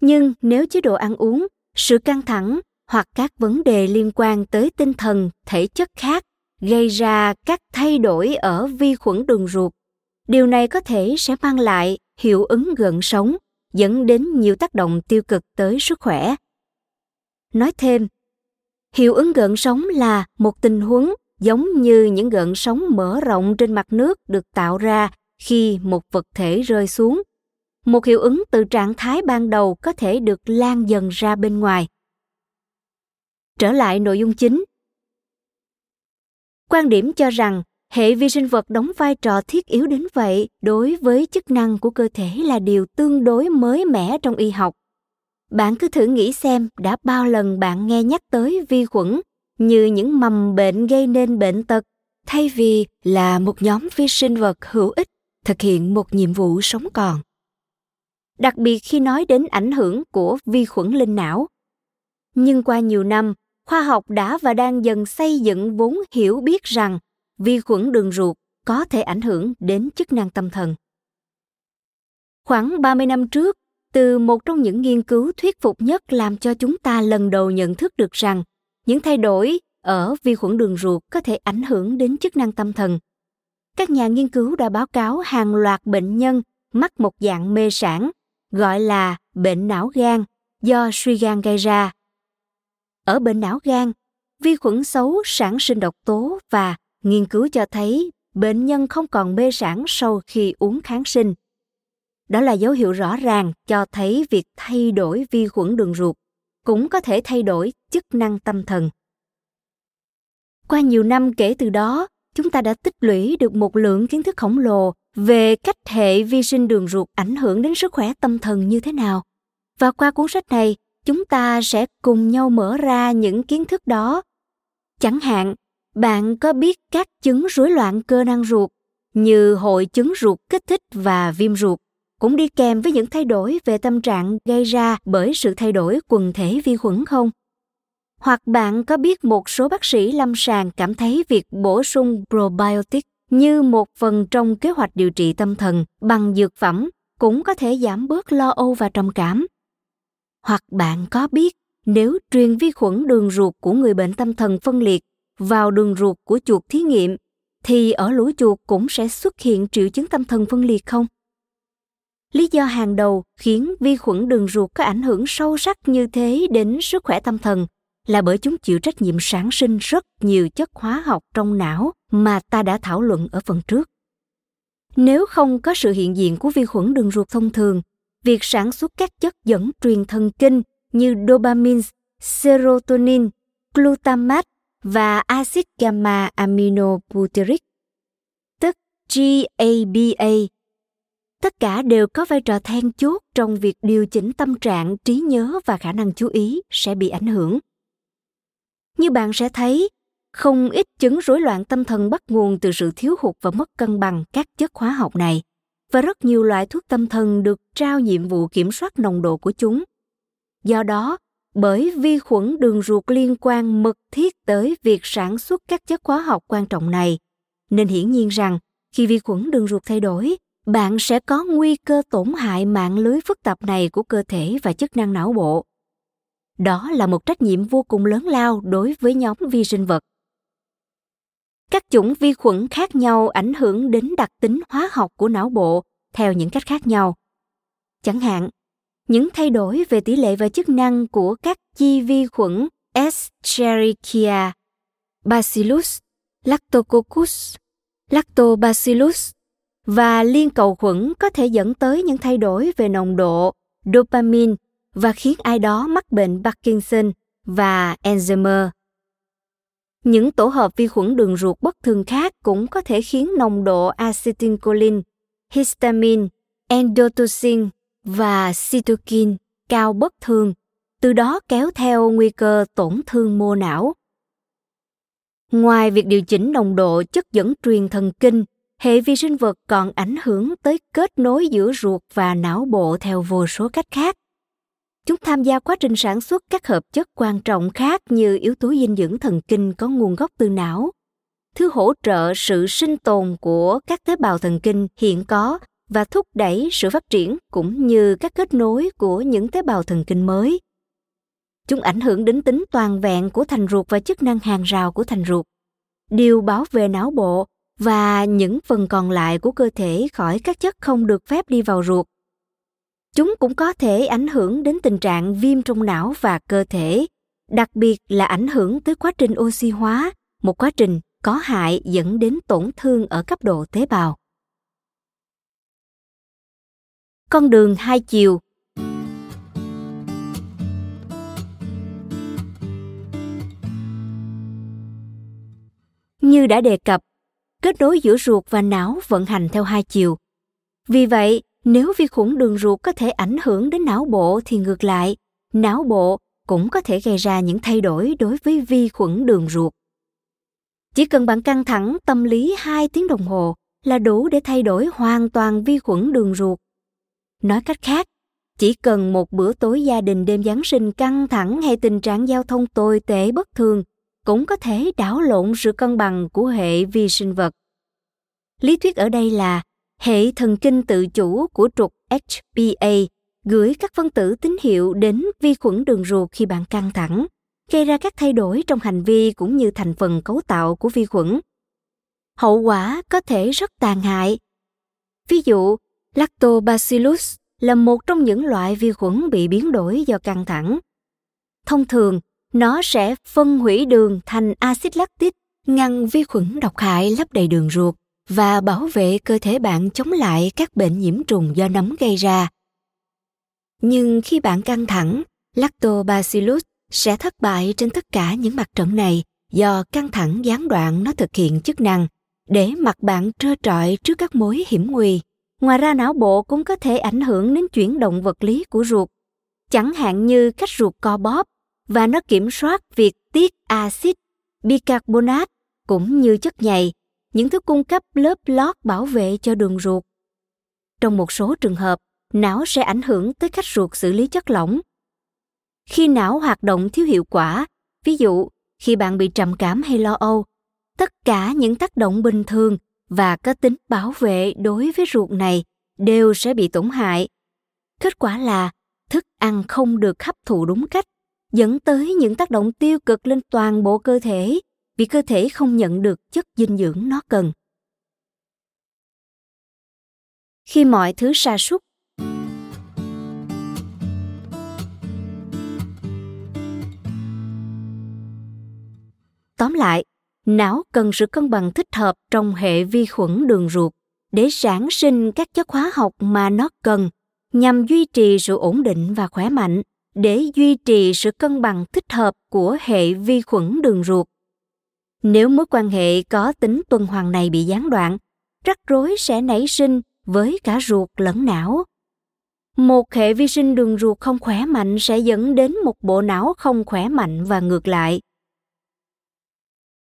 Nhưng nếu chế độ ăn uống, sự căng thẳng hoặc các vấn đề liên quan tới tinh thần, thể chất khác gây ra các thay đổi ở vi khuẩn đường ruột, điều này có thể sẽ mang lại hiệu ứng gợn sống dẫn đến nhiều tác động tiêu cực tới sức khỏe. Nói thêm, hiệu ứng gợn sóng là một tình huống giống như những gợn sóng mở rộng trên mặt nước được tạo ra khi một vật thể rơi xuống. Một hiệu ứng từ trạng thái ban đầu có thể được lan dần ra bên ngoài. Trở lại nội dung chính. Quan điểm cho rằng hệ vi sinh vật đóng vai trò thiết yếu đến vậy đối với chức năng của cơ thể là điều tương đối mới mẻ trong y học. Bạn cứ thử nghĩ xem đã bao lần bạn nghe nhắc tới vi khuẩn như những mầm bệnh gây nên bệnh tật thay vì là một nhóm vi sinh vật hữu ích thực hiện một nhiệm vụ sống còn. Đặc biệt khi nói đến ảnh hưởng của vi khuẩn lên não. Nhưng qua nhiều năm khoa học đã và đang dần xây dựng vốn hiểu biết rằng vi khuẩn đường ruột có thể ảnh hưởng đến chức năng tâm thần. Khoảng 30 năm trước, từ một trong những nghiên cứu thuyết phục nhất làm cho chúng ta lần đầu nhận thức được rằng những thay đổi ở vi khuẩn đường ruột có thể ảnh hưởng đến chức năng tâm thần các nhà nghiên cứu đã báo cáo hàng loạt bệnh nhân mắc một dạng mê sản gọi là bệnh não gan do suy gan gây ra. Ở bệnh não gan, vi khuẩn xấu sản sinh độc tố và nghiên cứu cho thấy bệnh nhân không còn mê sản sau khi uống kháng sinh. Đó là dấu hiệu rõ ràng cho thấy việc thay đổi vi khuẩn đường ruột cũng có thể thay đổi chức năng tâm thần. Qua nhiều năm kể từ đó, chúng ta đã tích lũy được một lượng kiến thức khổng lồ về cách hệ vi sinh đường ruột ảnh hưởng đến sức khỏe tâm thần như thế nào. Và qua cuốn sách này, chúng ta sẽ cùng nhau mở ra những kiến thức đó. Chẳng hạn, bạn có biết các chứng rối loạn cơ năng ruột như hội chứng ruột kích thích và viêm ruột cũng đi kèm với những thay đổi về tâm trạng gây ra bởi sự thay đổi quần thể vi khuẩn không? Hoặc bạn có biết một số bác sĩ lâm sàng cảm thấy việc bổ sung probiotic như một phần trong kế hoạch điều trị tâm thần bằng dược phẩm cũng có thể giảm bớt lo âu và trầm cảm. Hoặc bạn có biết nếu truyền vi khuẩn đường ruột của người bệnh tâm thần phân liệt vào đường ruột của chuột thí nghiệm, thì ở lũ chuột cũng sẽ xuất hiện triệu chứng tâm thần phân liệt không? Lý do hàng đầu khiến vi khuẩn đường ruột có ảnh hưởng sâu sắc như thế đến sức khỏe tâm thần là bởi chúng chịu trách nhiệm sản sinh rất nhiều chất hóa học trong não mà ta đã thảo luận ở phần trước. Nếu không có sự hiện diện của vi khuẩn đường ruột thông thường, việc sản xuất các chất dẫn truyền thần kinh như dopamine serotonin, glutamate và axit gamma aminobutyric, tức GABA. Tất cả đều có vai trò then chốt trong việc điều chỉnh tâm trạng, trí nhớ và khả năng chú ý sẽ bị ảnh hưởng. Như bạn sẽ thấy, không ít chứng rối loạn tâm thần bắt nguồn từ sự thiếu hụt và mất cân bằng các chất hóa học này và rất nhiều loại thuốc tâm thần được trao nhiệm vụ kiểm soát nồng độ của chúng. Do đó, bởi vi khuẩn đường ruột liên quan mật thiết tới việc sản xuất các chất hóa học quan trọng này, nên hiển nhiên rằng khi vi khuẩn đường ruột thay đổi, bạn sẽ có nguy cơ tổn hại mạng lưới phức tạp này của cơ thể và chức năng não bộ. Đó là một trách nhiệm vô cùng lớn lao đối với nhóm vi sinh vật. Các chủng vi khuẩn khác nhau ảnh hưởng đến đặc tính hóa học của não bộ theo những cách khác nhau. Chẳng hạn những thay đổi về tỷ lệ và chức năng của các chi vi khuẩn Escherichia, Bacillus, Lactococcus, Lactobacillus và liên cầu khuẩn có thể dẫn tới những thay đổi về nồng độ dopamine và khiến ai đó mắc bệnh Parkinson và Alzheimer. Những tổ hợp vi khuẩn đường ruột bất thường khác cũng có thể khiến nồng độ acetylcholine, histamine, endotoxin và cytokine cao bất thường, từ đó kéo theo nguy cơ tổn thương mô não. Ngoài việc điều chỉnh nồng độ chất dẫn truyền thần kinh, hệ vi sinh vật còn ảnh hưởng tới kết nối giữa ruột và não bộ theo vô số cách khác. Chúng tham gia quá trình sản xuất các hợp chất quan trọng khác như yếu tố dinh dưỡng thần kinh có nguồn gốc từ não, thứ hỗ trợ sự sinh tồn của các tế bào thần kinh hiện có và thúc đẩy sự phát triển cũng như các kết nối của những tế bào thần kinh mới. Chúng ảnh hưởng đến tính toàn vẹn của thành ruột và chức năng hàng rào của thành ruột, điều bảo vệ não bộ và những phần còn lại của cơ thể khỏi các chất không được phép đi vào ruột. Chúng cũng có thể ảnh hưởng đến tình trạng viêm trong não và cơ thể, đặc biệt là ảnh hưởng tới quá trình oxy hóa, một quá trình có hại dẫn đến tổn thương ở cấp độ tế bào. Con đường hai chiều Như đã đề cập, kết nối giữa ruột và não vận hành theo hai chiều. Vì vậy, nếu vi khuẩn đường ruột có thể ảnh hưởng đến não bộ thì ngược lại, não bộ cũng có thể gây ra những thay đổi đối với vi khuẩn đường ruột. Chỉ cần bạn căng thẳng tâm lý 2 tiếng đồng hồ là đủ để thay đổi hoàn toàn vi khuẩn đường ruột. Nói cách khác, chỉ cần một bữa tối gia đình đêm Giáng sinh căng thẳng hay tình trạng giao thông tồi tệ bất thường cũng có thể đảo lộn sự cân bằng của hệ vi sinh vật. Lý thuyết ở đây là hệ thần kinh tự chủ của trục HPA gửi các phân tử tín hiệu đến vi khuẩn đường ruột khi bạn căng thẳng, gây ra các thay đổi trong hành vi cũng như thành phần cấu tạo của vi khuẩn. Hậu quả có thể rất tàn hại. Ví dụ, Lactobacillus là một trong những loại vi khuẩn bị biến đổi do căng thẳng. Thông thường, nó sẽ phân hủy đường thành axit lactic, ngăn vi khuẩn độc hại lấp đầy đường ruột và bảo vệ cơ thể bạn chống lại các bệnh nhiễm trùng do nấm gây ra. Nhưng khi bạn căng thẳng, Lactobacillus sẽ thất bại trên tất cả những mặt trận này do căng thẳng gián đoạn nó thực hiện chức năng để mặt bạn trơ trọi trước các mối hiểm nguy. Ngoài ra não bộ cũng có thể ảnh hưởng đến chuyển động vật lý của ruột, chẳng hạn như cách ruột co bóp và nó kiểm soát việc tiết axit bicarbonate cũng như chất nhầy những thứ cung cấp lớp lót bảo vệ cho đường ruột. Trong một số trường hợp, não sẽ ảnh hưởng tới cách ruột xử lý chất lỏng. Khi não hoạt động thiếu hiệu quả, ví dụ khi bạn bị trầm cảm hay lo âu, tất cả những tác động bình thường và có tính bảo vệ đối với ruột này đều sẽ bị tổn hại. Kết quả là thức ăn không được hấp thụ đúng cách, dẫn tới những tác động tiêu cực lên toàn bộ cơ thể vì cơ thể không nhận được chất dinh dưỡng nó cần. Khi mọi thứ sa sút Tóm lại, não cần sự cân bằng thích hợp trong hệ vi khuẩn đường ruột để sản sinh các chất hóa học mà nó cần nhằm duy trì sự ổn định và khỏe mạnh để duy trì sự cân bằng thích hợp của hệ vi khuẩn đường ruột. Nếu mối quan hệ có tính tuần hoàn này bị gián đoạn, rắc rối sẽ nảy sinh với cả ruột lẫn não. Một hệ vi sinh đường ruột không khỏe mạnh sẽ dẫn đến một bộ não không khỏe mạnh và ngược lại.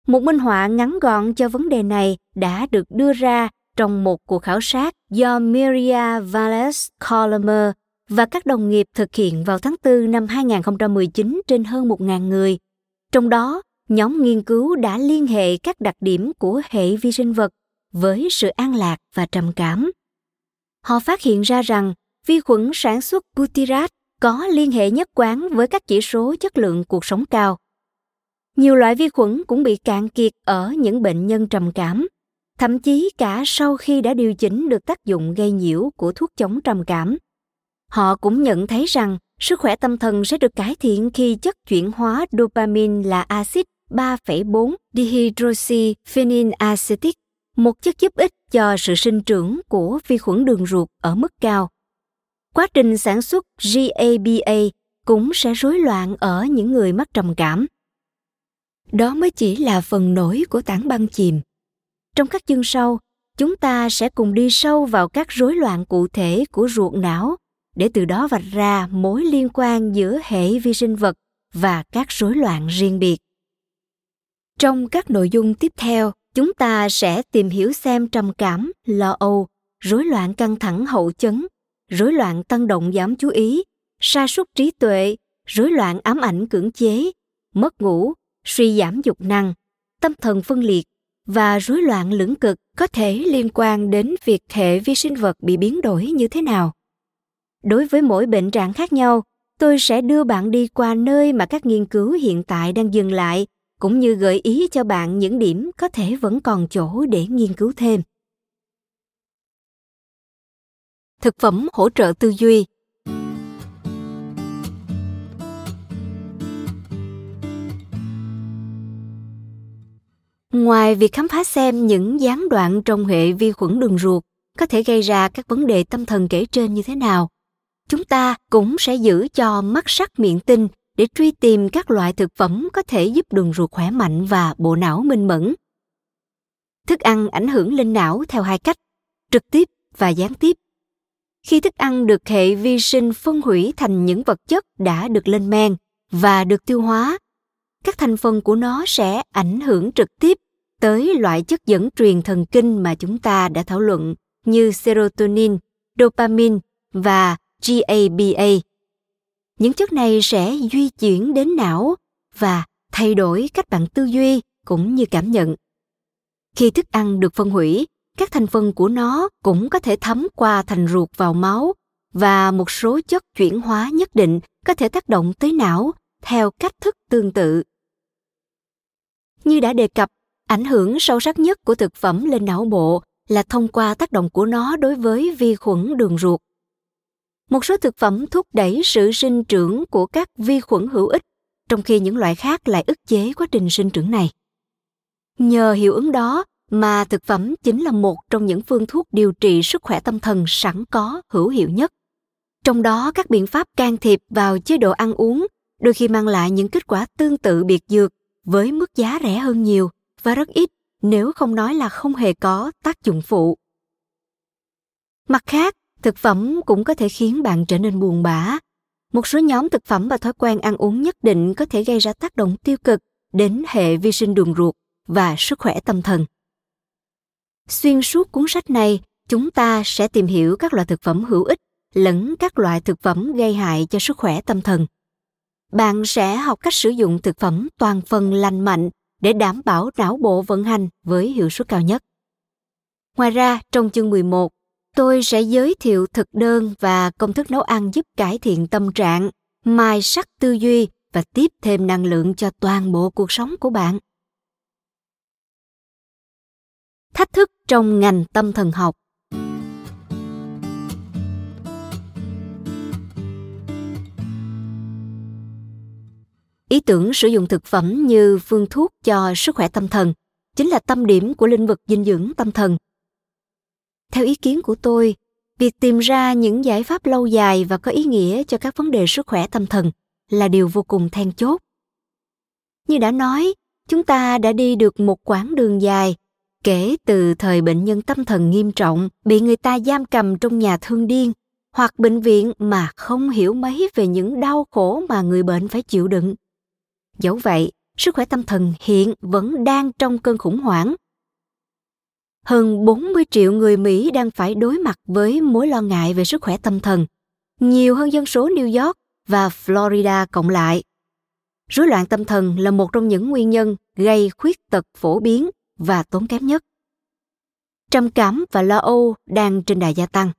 Một minh họa ngắn gọn cho vấn đề này đã được đưa ra trong một cuộc khảo sát do Miria Valles Colomer và các đồng nghiệp thực hiện vào tháng 4 năm 2019 trên hơn 1.000 người. Trong đó, nhóm nghiên cứu đã liên hệ các đặc điểm của hệ vi sinh vật với sự an lạc và trầm cảm. Họ phát hiện ra rằng vi khuẩn sản xuất butyrate có liên hệ nhất quán với các chỉ số chất lượng cuộc sống cao. Nhiều loại vi khuẩn cũng bị cạn kiệt ở những bệnh nhân trầm cảm, thậm chí cả sau khi đã điều chỉnh được tác dụng gây nhiễu của thuốc chống trầm cảm. Họ cũng nhận thấy rằng sức khỏe tâm thần sẽ được cải thiện khi chất chuyển hóa dopamine là axit 3,4 dihydroxyphenylacetic, một chất giúp ích cho sự sinh trưởng của vi khuẩn đường ruột ở mức cao. Quá trình sản xuất GABA cũng sẽ rối loạn ở những người mắc trầm cảm. Đó mới chỉ là phần nổi của tảng băng chìm. Trong các chương sau, chúng ta sẽ cùng đi sâu vào các rối loạn cụ thể của ruột não để từ đó vạch ra mối liên quan giữa hệ vi sinh vật và các rối loạn riêng biệt. Trong các nội dung tiếp theo, chúng ta sẽ tìm hiểu xem trầm cảm, lo âu, rối loạn căng thẳng hậu chấn, rối loạn tăng động giảm chú ý, sa sút trí tuệ, rối loạn ám ảnh cưỡng chế, mất ngủ, suy giảm dục năng, tâm thần phân liệt và rối loạn lưỡng cực có thể liên quan đến việc hệ vi sinh vật bị biến đổi như thế nào. Đối với mỗi bệnh trạng khác nhau, tôi sẽ đưa bạn đi qua nơi mà các nghiên cứu hiện tại đang dừng lại cũng như gợi ý cho bạn những điểm có thể vẫn còn chỗ để nghiên cứu thêm. Thực phẩm hỗ trợ tư duy. Ngoài việc khám phá xem những gián đoạn trong hệ vi khuẩn đường ruột, có thể gây ra các vấn đề tâm thần kể trên như thế nào, chúng ta cũng sẽ giữ cho mắt sắc miệng tinh để truy tìm các loại thực phẩm có thể giúp đường ruột khỏe mạnh và bộ não minh mẫn. Thức ăn ảnh hưởng lên não theo hai cách, trực tiếp và gián tiếp. Khi thức ăn được hệ vi sinh phân hủy thành những vật chất đã được lên men và được tiêu hóa, các thành phần của nó sẽ ảnh hưởng trực tiếp tới loại chất dẫn truyền thần kinh mà chúng ta đã thảo luận như serotonin, dopamine và GABA những chất này sẽ di chuyển đến não và thay đổi cách bạn tư duy cũng như cảm nhận. Khi thức ăn được phân hủy, các thành phần của nó cũng có thể thấm qua thành ruột vào máu và một số chất chuyển hóa nhất định có thể tác động tới não theo cách thức tương tự. Như đã đề cập, ảnh hưởng sâu sắc nhất của thực phẩm lên não bộ là thông qua tác động của nó đối với vi khuẩn đường ruột một số thực phẩm thúc đẩy sự sinh trưởng của các vi khuẩn hữu ích, trong khi những loại khác lại ức chế quá trình sinh trưởng này. Nhờ hiệu ứng đó mà thực phẩm chính là một trong những phương thuốc điều trị sức khỏe tâm thần sẵn có, hữu hiệu nhất. Trong đó, các biện pháp can thiệp vào chế độ ăn uống đôi khi mang lại những kết quả tương tự biệt dược với mức giá rẻ hơn nhiều và rất ít, nếu không nói là không hề có tác dụng phụ. Mặt khác thực phẩm cũng có thể khiến bạn trở nên buồn bã. Một số nhóm thực phẩm và thói quen ăn uống nhất định có thể gây ra tác động tiêu cực đến hệ vi sinh đường ruột và sức khỏe tâm thần. Xuyên suốt cuốn sách này chúng ta sẽ tìm hiểu các loại thực phẩm hữu ích lẫn các loại thực phẩm gây hại cho sức khỏe tâm thần. Bạn sẽ học cách sử dụng thực phẩm toàn phần lành mạnh để đảm bảo não bộ vận hành với hiệu suất cao nhất. Ngoài ra, trong chương 11, tôi sẽ giới thiệu thực đơn và công thức nấu ăn giúp cải thiện tâm trạng mài sắc tư duy và tiếp thêm năng lượng cho toàn bộ cuộc sống của bạn. Thách thức trong ngành tâm thần học. Ý tưởng sử dụng thực phẩm như phương thuốc cho sức khỏe tâm thần chính là tâm điểm của lĩnh vực dinh dưỡng tâm thần theo ý kiến của tôi việc tìm ra những giải pháp lâu dài và có ý nghĩa cho các vấn đề sức khỏe tâm thần là điều vô cùng then chốt như đã nói chúng ta đã đi được một quãng đường dài kể từ thời bệnh nhân tâm thần nghiêm trọng bị người ta giam cầm trong nhà thương điên hoặc bệnh viện mà không hiểu mấy về những đau khổ mà người bệnh phải chịu đựng. Dẫu vậy, sức khỏe tâm thần hiện vẫn đang trong cơn khủng hoảng. Hơn 40 triệu người Mỹ đang phải đối mặt với mối lo ngại về sức khỏe tâm thần, nhiều hơn dân số New York và Florida cộng lại. Rối loạn tâm thần là một trong những nguyên nhân gây khuyết tật phổ biến và tốn kém nhất. Trầm cảm và lo âu đang trên đà gia tăng.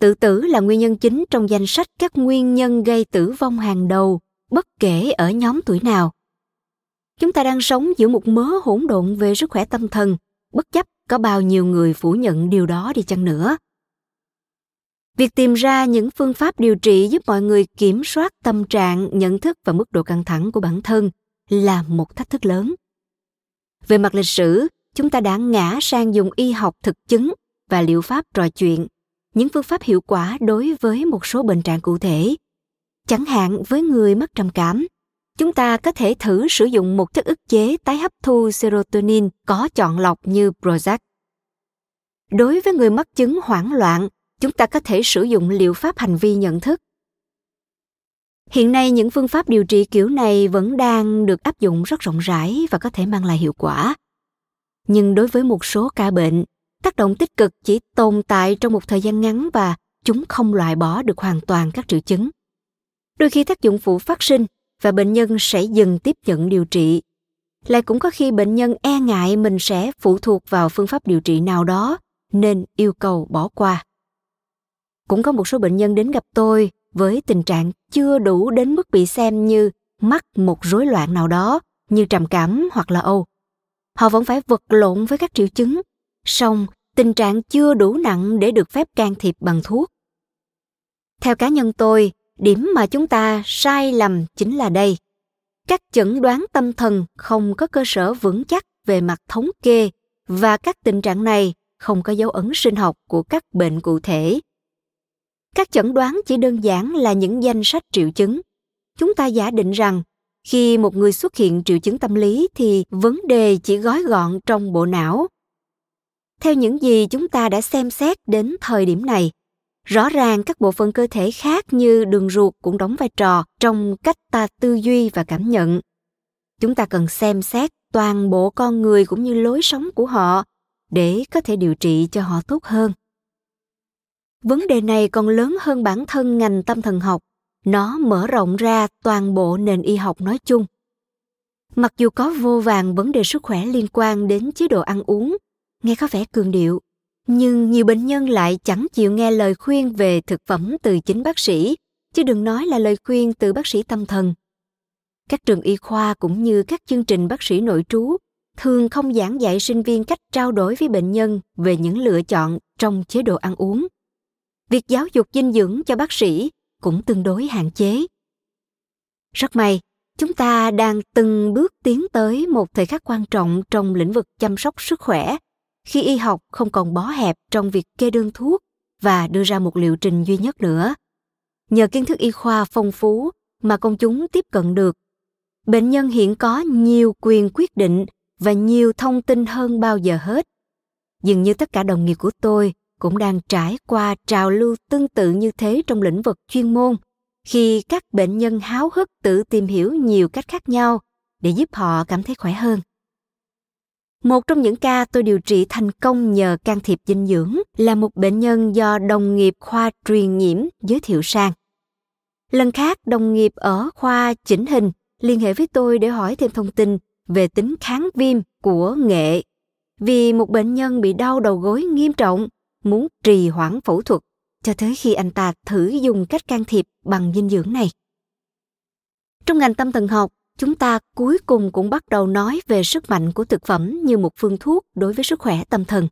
Tự tử là nguyên nhân chính trong danh sách các nguyên nhân gây tử vong hàng đầu, bất kể ở nhóm tuổi nào. Chúng ta đang sống giữa một mớ hỗn độn về sức khỏe tâm thần, bất chấp có bao nhiêu người phủ nhận điều đó đi chăng nữa. Việc tìm ra những phương pháp điều trị giúp mọi người kiểm soát tâm trạng, nhận thức và mức độ căng thẳng của bản thân là một thách thức lớn. Về mặt lịch sử, chúng ta đã ngã sang dùng y học thực chứng và liệu pháp trò chuyện những phương pháp hiệu quả đối với một số bệnh trạng cụ thể. Chẳng hạn với người mắc trầm cảm, chúng ta có thể thử sử dụng một chất ức chế tái hấp thu serotonin có chọn lọc như Prozac. Đối với người mắc chứng hoảng loạn, chúng ta có thể sử dụng liệu pháp hành vi nhận thức. Hiện nay những phương pháp điều trị kiểu này vẫn đang được áp dụng rất rộng rãi và có thể mang lại hiệu quả. Nhưng đối với một số ca bệnh, tác động tích cực chỉ tồn tại trong một thời gian ngắn và chúng không loại bỏ được hoàn toàn các triệu chứng đôi khi tác dụng phụ phát sinh và bệnh nhân sẽ dừng tiếp nhận điều trị. Lại cũng có khi bệnh nhân e ngại mình sẽ phụ thuộc vào phương pháp điều trị nào đó, nên yêu cầu bỏ qua. Cũng có một số bệnh nhân đến gặp tôi với tình trạng chưa đủ đến mức bị xem như mắc một rối loạn nào đó, như trầm cảm hoặc là âu. Họ vẫn phải vật lộn với các triệu chứng, song tình trạng chưa đủ nặng để được phép can thiệp bằng thuốc. Theo cá nhân tôi điểm mà chúng ta sai lầm chính là đây. Các chẩn đoán tâm thần không có cơ sở vững chắc về mặt thống kê và các tình trạng này không có dấu ấn sinh học của các bệnh cụ thể. Các chẩn đoán chỉ đơn giản là những danh sách triệu chứng. Chúng ta giả định rằng khi một người xuất hiện triệu chứng tâm lý thì vấn đề chỉ gói gọn trong bộ não. Theo những gì chúng ta đã xem xét đến thời điểm này rõ ràng các bộ phận cơ thể khác như đường ruột cũng đóng vai trò trong cách ta tư duy và cảm nhận. Chúng ta cần xem xét toàn bộ con người cũng như lối sống của họ để có thể điều trị cho họ tốt hơn. Vấn đề này còn lớn hơn bản thân ngành tâm thần học. Nó mở rộng ra toàn bộ nền y học nói chung. Mặc dù có vô vàng vấn đề sức khỏe liên quan đến chế độ ăn uống, nghe có vẻ cường điệu nhưng nhiều bệnh nhân lại chẳng chịu nghe lời khuyên về thực phẩm từ chính bác sĩ, chứ đừng nói là lời khuyên từ bác sĩ tâm thần. Các trường y khoa cũng như các chương trình bác sĩ nội trú thường không giảng dạy sinh viên cách trao đổi với bệnh nhân về những lựa chọn trong chế độ ăn uống. Việc giáo dục dinh dưỡng cho bác sĩ cũng tương đối hạn chế. Rất may, chúng ta đang từng bước tiến tới một thời khắc quan trọng trong lĩnh vực chăm sóc sức khỏe khi y học không còn bó hẹp trong việc kê đơn thuốc và đưa ra một liệu trình duy nhất nữa. Nhờ kiến thức y khoa phong phú mà công chúng tiếp cận được, bệnh nhân hiện có nhiều quyền quyết định và nhiều thông tin hơn bao giờ hết. Dường như tất cả đồng nghiệp của tôi cũng đang trải qua trào lưu tương tự như thế trong lĩnh vực chuyên môn khi các bệnh nhân háo hức tự tìm hiểu nhiều cách khác nhau để giúp họ cảm thấy khỏe hơn một trong những ca tôi điều trị thành công nhờ can thiệp dinh dưỡng là một bệnh nhân do đồng nghiệp khoa truyền nhiễm giới thiệu sang. Lần khác, đồng nghiệp ở khoa chỉnh hình liên hệ với tôi để hỏi thêm thông tin về tính kháng viêm của nghệ vì một bệnh nhân bị đau đầu gối nghiêm trọng muốn trì hoãn phẫu thuật cho tới khi anh ta thử dùng cách can thiệp bằng dinh dưỡng này. Trong ngành tâm thần học, chúng ta cuối cùng cũng bắt đầu nói về sức mạnh của thực phẩm như một phương thuốc đối với sức khỏe tâm thần.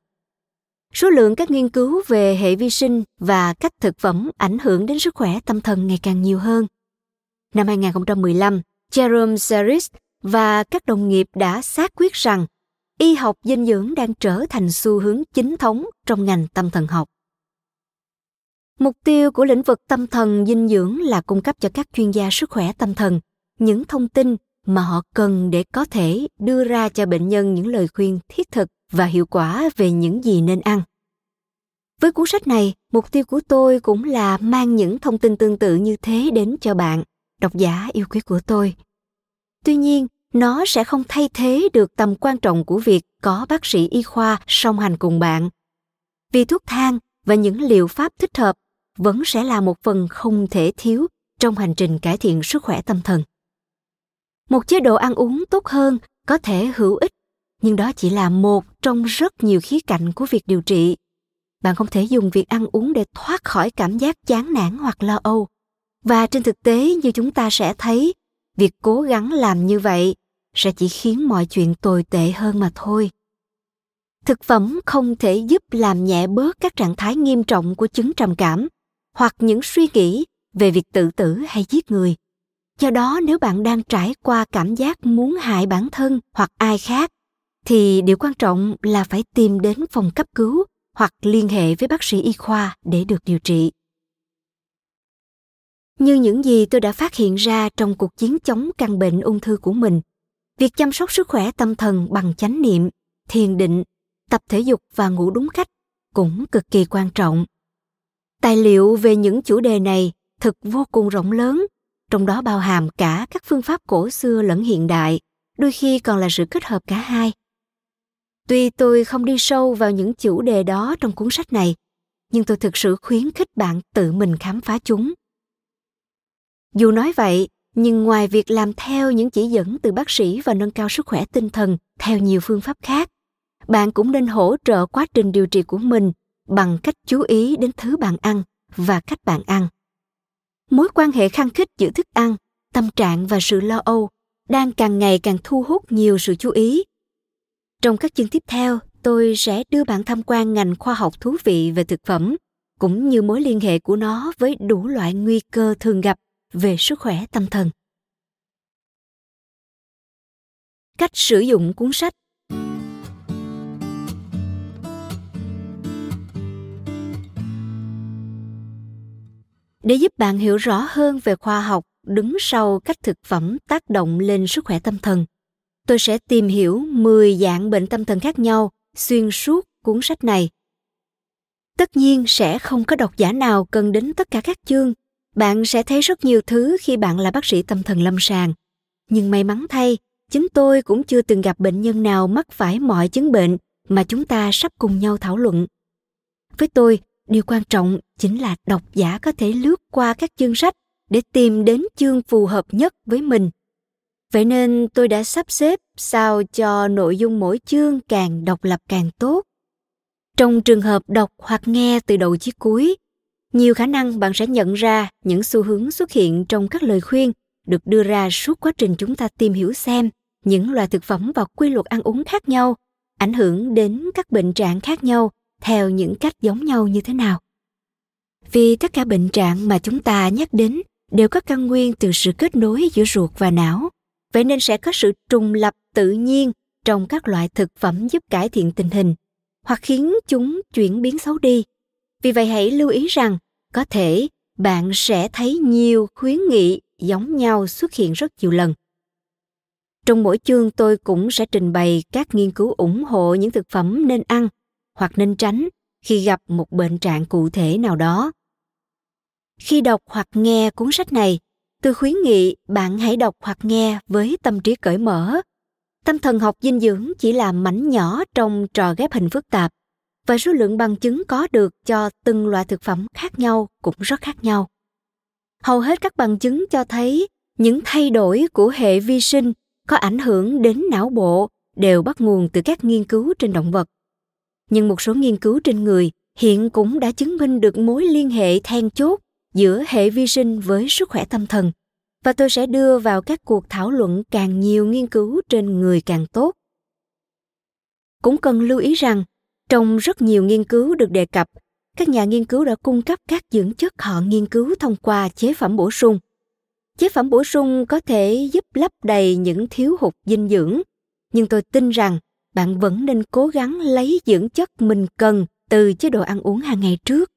Số lượng các nghiên cứu về hệ vi sinh và cách thực phẩm ảnh hưởng đến sức khỏe tâm thần ngày càng nhiều hơn. Năm 2015, Jerome Seris và các đồng nghiệp đã xác quyết rằng y học dinh dưỡng đang trở thành xu hướng chính thống trong ngành tâm thần học. Mục tiêu của lĩnh vực tâm thần dinh dưỡng là cung cấp cho các chuyên gia sức khỏe tâm thần những thông tin mà họ cần để có thể đưa ra cho bệnh nhân những lời khuyên thiết thực và hiệu quả về những gì nên ăn. Với cuốn sách này, mục tiêu của tôi cũng là mang những thông tin tương tự như thế đến cho bạn, độc giả yêu quý của tôi. Tuy nhiên, nó sẽ không thay thế được tầm quan trọng của việc có bác sĩ y khoa song hành cùng bạn. Vì thuốc thang và những liệu pháp thích hợp vẫn sẽ là một phần không thể thiếu trong hành trình cải thiện sức khỏe tâm thần. Một chế độ ăn uống tốt hơn có thể hữu ích, nhưng đó chỉ là một trong rất nhiều khía cạnh của việc điều trị. Bạn không thể dùng việc ăn uống để thoát khỏi cảm giác chán nản hoặc lo âu. Và trên thực tế như chúng ta sẽ thấy, việc cố gắng làm như vậy sẽ chỉ khiến mọi chuyện tồi tệ hơn mà thôi thực phẩm không thể giúp làm nhẹ bớt các trạng thái nghiêm trọng của chứng trầm cảm hoặc những suy nghĩ về việc tự tử hay giết người do đó nếu bạn đang trải qua cảm giác muốn hại bản thân hoặc ai khác, thì điều quan trọng là phải tìm đến phòng cấp cứu hoặc liên hệ với bác sĩ y khoa để được điều trị. Như những gì tôi đã phát hiện ra trong cuộc chiến chống căn bệnh ung thư của mình, việc chăm sóc sức khỏe tâm thần bằng chánh niệm, thiền định, tập thể dục và ngủ đúng cách cũng cực kỳ quan trọng. Tài liệu về những chủ đề này thực vô cùng rộng lớn trong đó bao hàm cả các phương pháp cổ xưa lẫn hiện đại, đôi khi còn là sự kết hợp cả hai. Tuy tôi không đi sâu vào những chủ đề đó trong cuốn sách này, nhưng tôi thực sự khuyến khích bạn tự mình khám phá chúng. Dù nói vậy, nhưng ngoài việc làm theo những chỉ dẫn từ bác sĩ và nâng cao sức khỏe tinh thần theo nhiều phương pháp khác, bạn cũng nên hỗ trợ quá trình điều trị của mình bằng cách chú ý đến thứ bạn ăn và cách bạn ăn mối quan hệ khăng khít giữa thức ăn, tâm trạng và sự lo âu đang càng ngày càng thu hút nhiều sự chú ý. Trong các chương tiếp theo, tôi sẽ đưa bạn tham quan ngành khoa học thú vị về thực phẩm, cũng như mối liên hệ của nó với đủ loại nguy cơ thường gặp về sức khỏe tâm thần. Cách sử dụng cuốn sách để giúp bạn hiểu rõ hơn về khoa học đứng sau cách thực phẩm tác động lên sức khỏe tâm thần. Tôi sẽ tìm hiểu 10 dạng bệnh tâm thần khác nhau xuyên suốt cuốn sách này. Tất nhiên sẽ không có độc giả nào cần đến tất cả các chương. Bạn sẽ thấy rất nhiều thứ khi bạn là bác sĩ tâm thần lâm sàng. Nhưng may mắn thay, chính tôi cũng chưa từng gặp bệnh nhân nào mắc phải mọi chứng bệnh mà chúng ta sắp cùng nhau thảo luận. Với tôi, điều quan trọng chính là độc giả có thể lướt qua các chương sách để tìm đến chương phù hợp nhất với mình. Vậy nên tôi đã sắp xếp sao cho nội dung mỗi chương càng độc lập càng tốt. Trong trường hợp đọc hoặc nghe từ đầu chí cuối, nhiều khả năng bạn sẽ nhận ra những xu hướng xuất hiện trong các lời khuyên được đưa ra suốt quá trình chúng ta tìm hiểu xem những loại thực phẩm và quy luật ăn uống khác nhau ảnh hưởng đến các bệnh trạng khác nhau theo những cách giống nhau như thế nào. Vì tất cả bệnh trạng mà chúng ta nhắc đến đều có căn nguyên từ sự kết nối giữa ruột và não, vậy nên sẽ có sự trùng lập tự nhiên trong các loại thực phẩm giúp cải thiện tình hình hoặc khiến chúng chuyển biến xấu đi. Vì vậy hãy lưu ý rằng, có thể bạn sẽ thấy nhiều khuyến nghị giống nhau xuất hiện rất nhiều lần. Trong mỗi chương tôi cũng sẽ trình bày các nghiên cứu ủng hộ những thực phẩm nên ăn hoặc nên tránh khi gặp một bệnh trạng cụ thể nào đó. Khi đọc hoặc nghe cuốn sách này, tôi khuyến nghị bạn hãy đọc hoặc nghe với tâm trí cởi mở. Tâm thần học dinh dưỡng chỉ là mảnh nhỏ trong trò ghép hình phức tạp, và số lượng bằng chứng có được cho từng loại thực phẩm khác nhau cũng rất khác nhau. Hầu hết các bằng chứng cho thấy những thay đổi của hệ vi sinh có ảnh hưởng đến não bộ đều bắt nguồn từ các nghiên cứu trên động vật nhưng một số nghiên cứu trên người hiện cũng đã chứng minh được mối liên hệ then chốt giữa hệ vi sinh với sức khỏe tâm thần. Và tôi sẽ đưa vào các cuộc thảo luận càng nhiều nghiên cứu trên người càng tốt. Cũng cần lưu ý rằng, trong rất nhiều nghiên cứu được đề cập, các nhà nghiên cứu đã cung cấp các dưỡng chất họ nghiên cứu thông qua chế phẩm bổ sung. Chế phẩm bổ sung có thể giúp lấp đầy những thiếu hụt dinh dưỡng, nhưng tôi tin rằng bạn vẫn nên cố gắng lấy dưỡng chất mình cần từ chế độ ăn uống hàng ngày trước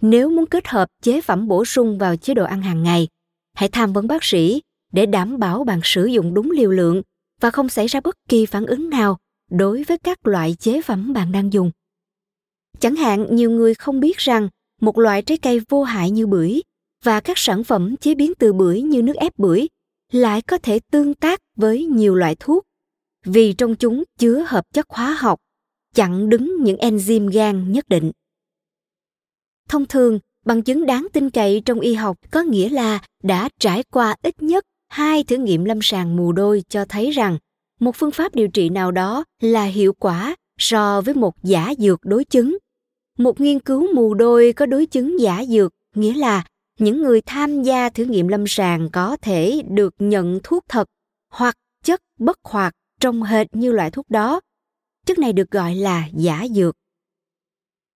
nếu muốn kết hợp chế phẩm bổ sung vào chế độ ăn hàng ngày, hãy tham vấn bác sĩ để đảm bảo bạn sử dụng đúng liều lượng và không xảy ra bất kỳ phản ứng nào đối với các loại chế phẩm bạn đang dùng. Chẳng hạn nhiều người không biết rằng một loại trái cây vô hại như bưởi và các sản phẩm chế biến từ bưởi như nước ép bưởi lại có thể tương tác với nhiều loại thuốc vì trong chúng chứa hợp chất hóa học chặn đứng những enzyme gan nhất định. Thông thường, bằng chứng đáng tin cậy trong y học có nghĩa là đã trải qua ít nhất hai thử nghiệm lâm sàng mù đôi cho thấy rằng một phương pháp điều trị nào đó là hiệu quả so với một giả dược đối chứng. Một nghiên cứu mù đôi có đối chứng giả dược nghĩa là những người tham gia thử nghiệm lâm sàng có thể được nhận thuốc thật hoặc chất bất hoạt trông hệt như loại thuốc đó. Chất này được gọi là giả dược.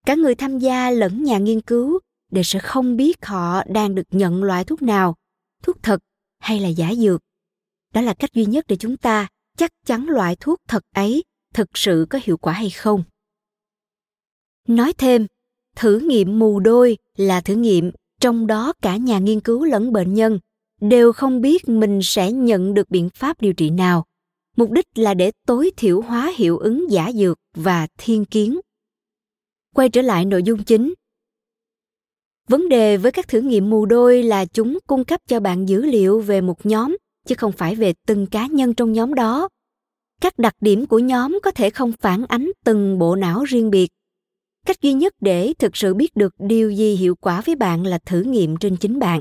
Cả người tham gia lẫn nhà nghiên cứu đều sẽ không biết họ đang được nhận loại thuốc nào, thuốc thật hay là giả dược. Đó là cách duy nhất để chúng ta chắc chắn loại thuốc thật ấy thực sự có hiệu quả hay không. Nói thêm, thử nghiệm mù đôi là thử nghiệm trong đó cả nhà nghiên cứu lẫn bệnh nhân đều không biết mình sẽ nhận được biện pháp điều trị nào mục đích là để tối thiểu hóa hiệu ứng giả dược và thiên kiến. Quay trở lại nội dung chính. Vấn đề với các thử nghiệm mù đôi là chúng cung cấp cho bạn dữ liệu về một nhóm, chứ không phải về từng cá nhân trong nhóm đó. Các đặc điểm của nhóm có thể không phản ánh từng bộ não riêng biệt. Cách duy nhất để thực sự biết được điều gì hiệu quả với bạn là thử nghiệm trên chính bạn.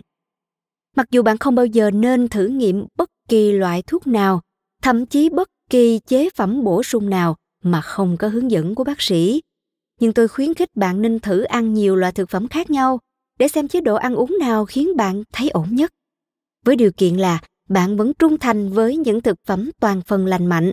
Mặc dù bạn không bao giờ nên thử nghiệm bất kỳ loại thuốc nào thậm chí bất kỳ chế phẩm bổ sung nào mà không có hướng dẫn của bác sĩ. Nhưng tôi khuyến khích bạn nên thử ăn nhiều loại thực phẩm khác nhau để xem chế độ ăn uống nào khiến bạn thấy ổn nhất. Với điều kiện là bạn vẫn trung thành với những thực phẩm toàn phần lành mạnh.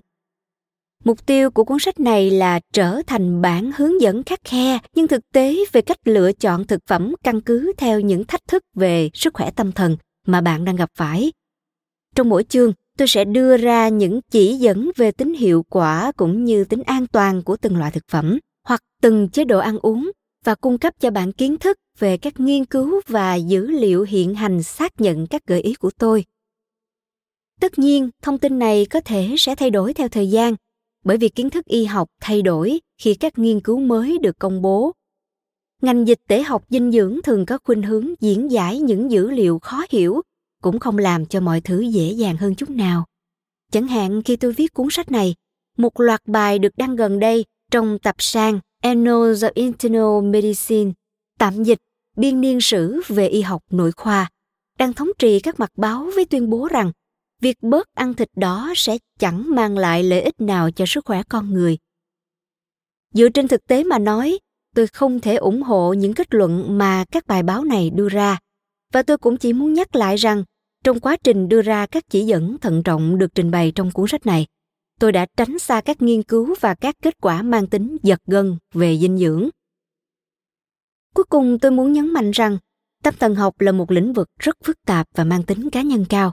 Mục tiêu của cuốn sách này là trở thành bản hướng dẫn khắc khe nhưng thực tế về cách lựa chọn thực phẩm căn cứ theo những thách thức về sức khỏe tâm thần mà bạn đang gặp phải. Trong mỗi chương tôi sẽ đưa ra những chỉ dẫn về tính hiệu quả cũng như tính an toàn của từng loại thực phẩm hoặc từng chế độ ăn uống và cung cấp cho bạn kiến thức về các nghiên cứu và dữ liệu hiện hành xác nhận các gợi ý của tôi. Tất nhiên, thông tin này có thể sẽ thay đổi theo thời gian, bởi vì kiến thức y học thay đổi khi các nghiên cứu mới được công bố. Ngành dịch tễ học dinh dưỡng thường có khuynh hướng diễn giải những dữ liệu khó hiểu cũng không làm cho mọi thứ dễ dàng hơn chút nào. Chẳng hạn khi tôi viết cuốn sách này, một loạt bài được đăng gần đây trong tập sang Annals of Internal Medicine, tạm dịch biên niên sử về y học nội khoa, đang thống trị các mặt báo với tuyên bố rằng việc bớt ăn thịt đó sẽ chẳng mang lại lợi ích nào cho sức khỏe con người. Dựa trên thực tế mà nói, tôi không thể ủng hộ những kết luận mà các bài báo này đưa ra, và tôi cũng chỉ muốn nhắc lại rằng trong quá trình đưa ra các chỉ dẫn thận trọng được trình bày trong cuốn sách này, tôi đã tránh xa các nghiên cứu và các kết quả mang tính giật gân về dinh dưỡng. Cuối cùng tôi muốn nhấn mạnh rằng, tâm thần học là một lĩnh vực rất phức tạp và mang tính cá nhân cao.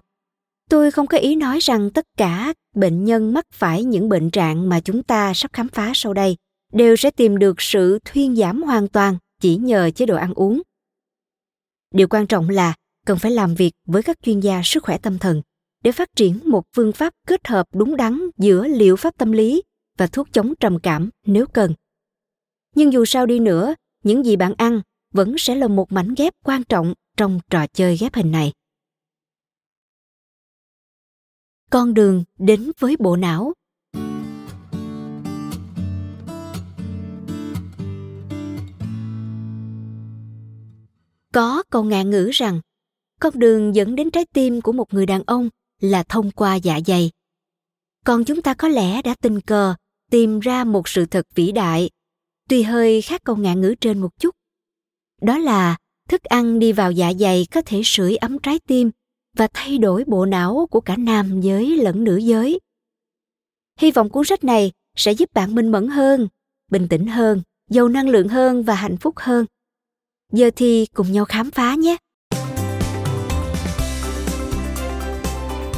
Tôi không có ý nói rằng tất cả bệnh nhân mắc phải những bệnh trạng mà chúng ta sắp khám phá sau đây đều sẽ tìm được sự thuyên giảm hoàn toàn chỉ nhờ chế độ ăn uống. Điều quan trọng là cần phải làm việc với các chuyên gia sức khỏe tâm thần để phát triển một phương pháp kết hợp đúng đắn giữa liệu pháp tâm lý và thuốc chống trầm cảm nếu cần. Nhưng dù sao đi nữa, những gì bạn ăn vẫn sẽ là một mảnh ghép quan trọng trong trò chơi ghép hình này. Con đường đến với bộ não. Có câu ngạn ngữ rằng con đường dẫn đến trái tim của một người đàn ông là thông qua dạ dày. Còn chúng ta có lẽ đã tình cờ tìm ra một sự thật vĩ đại, tuy hơi khác câu ngạn ngữ trên một chút. Đó là thức ăn đi vào dạ dày có thể sưởi ấm trái tim và thay đổi bộ não của cả nam giới lẫn nữ giới. Hy vọng cuốn sách này sẽ giúp bạn minh mẫn hơn, bình tĩnh hơn, giàu năng lượng hơn và hạnh phúc hơn. Giờ thì cùng nhau khám phá nhé!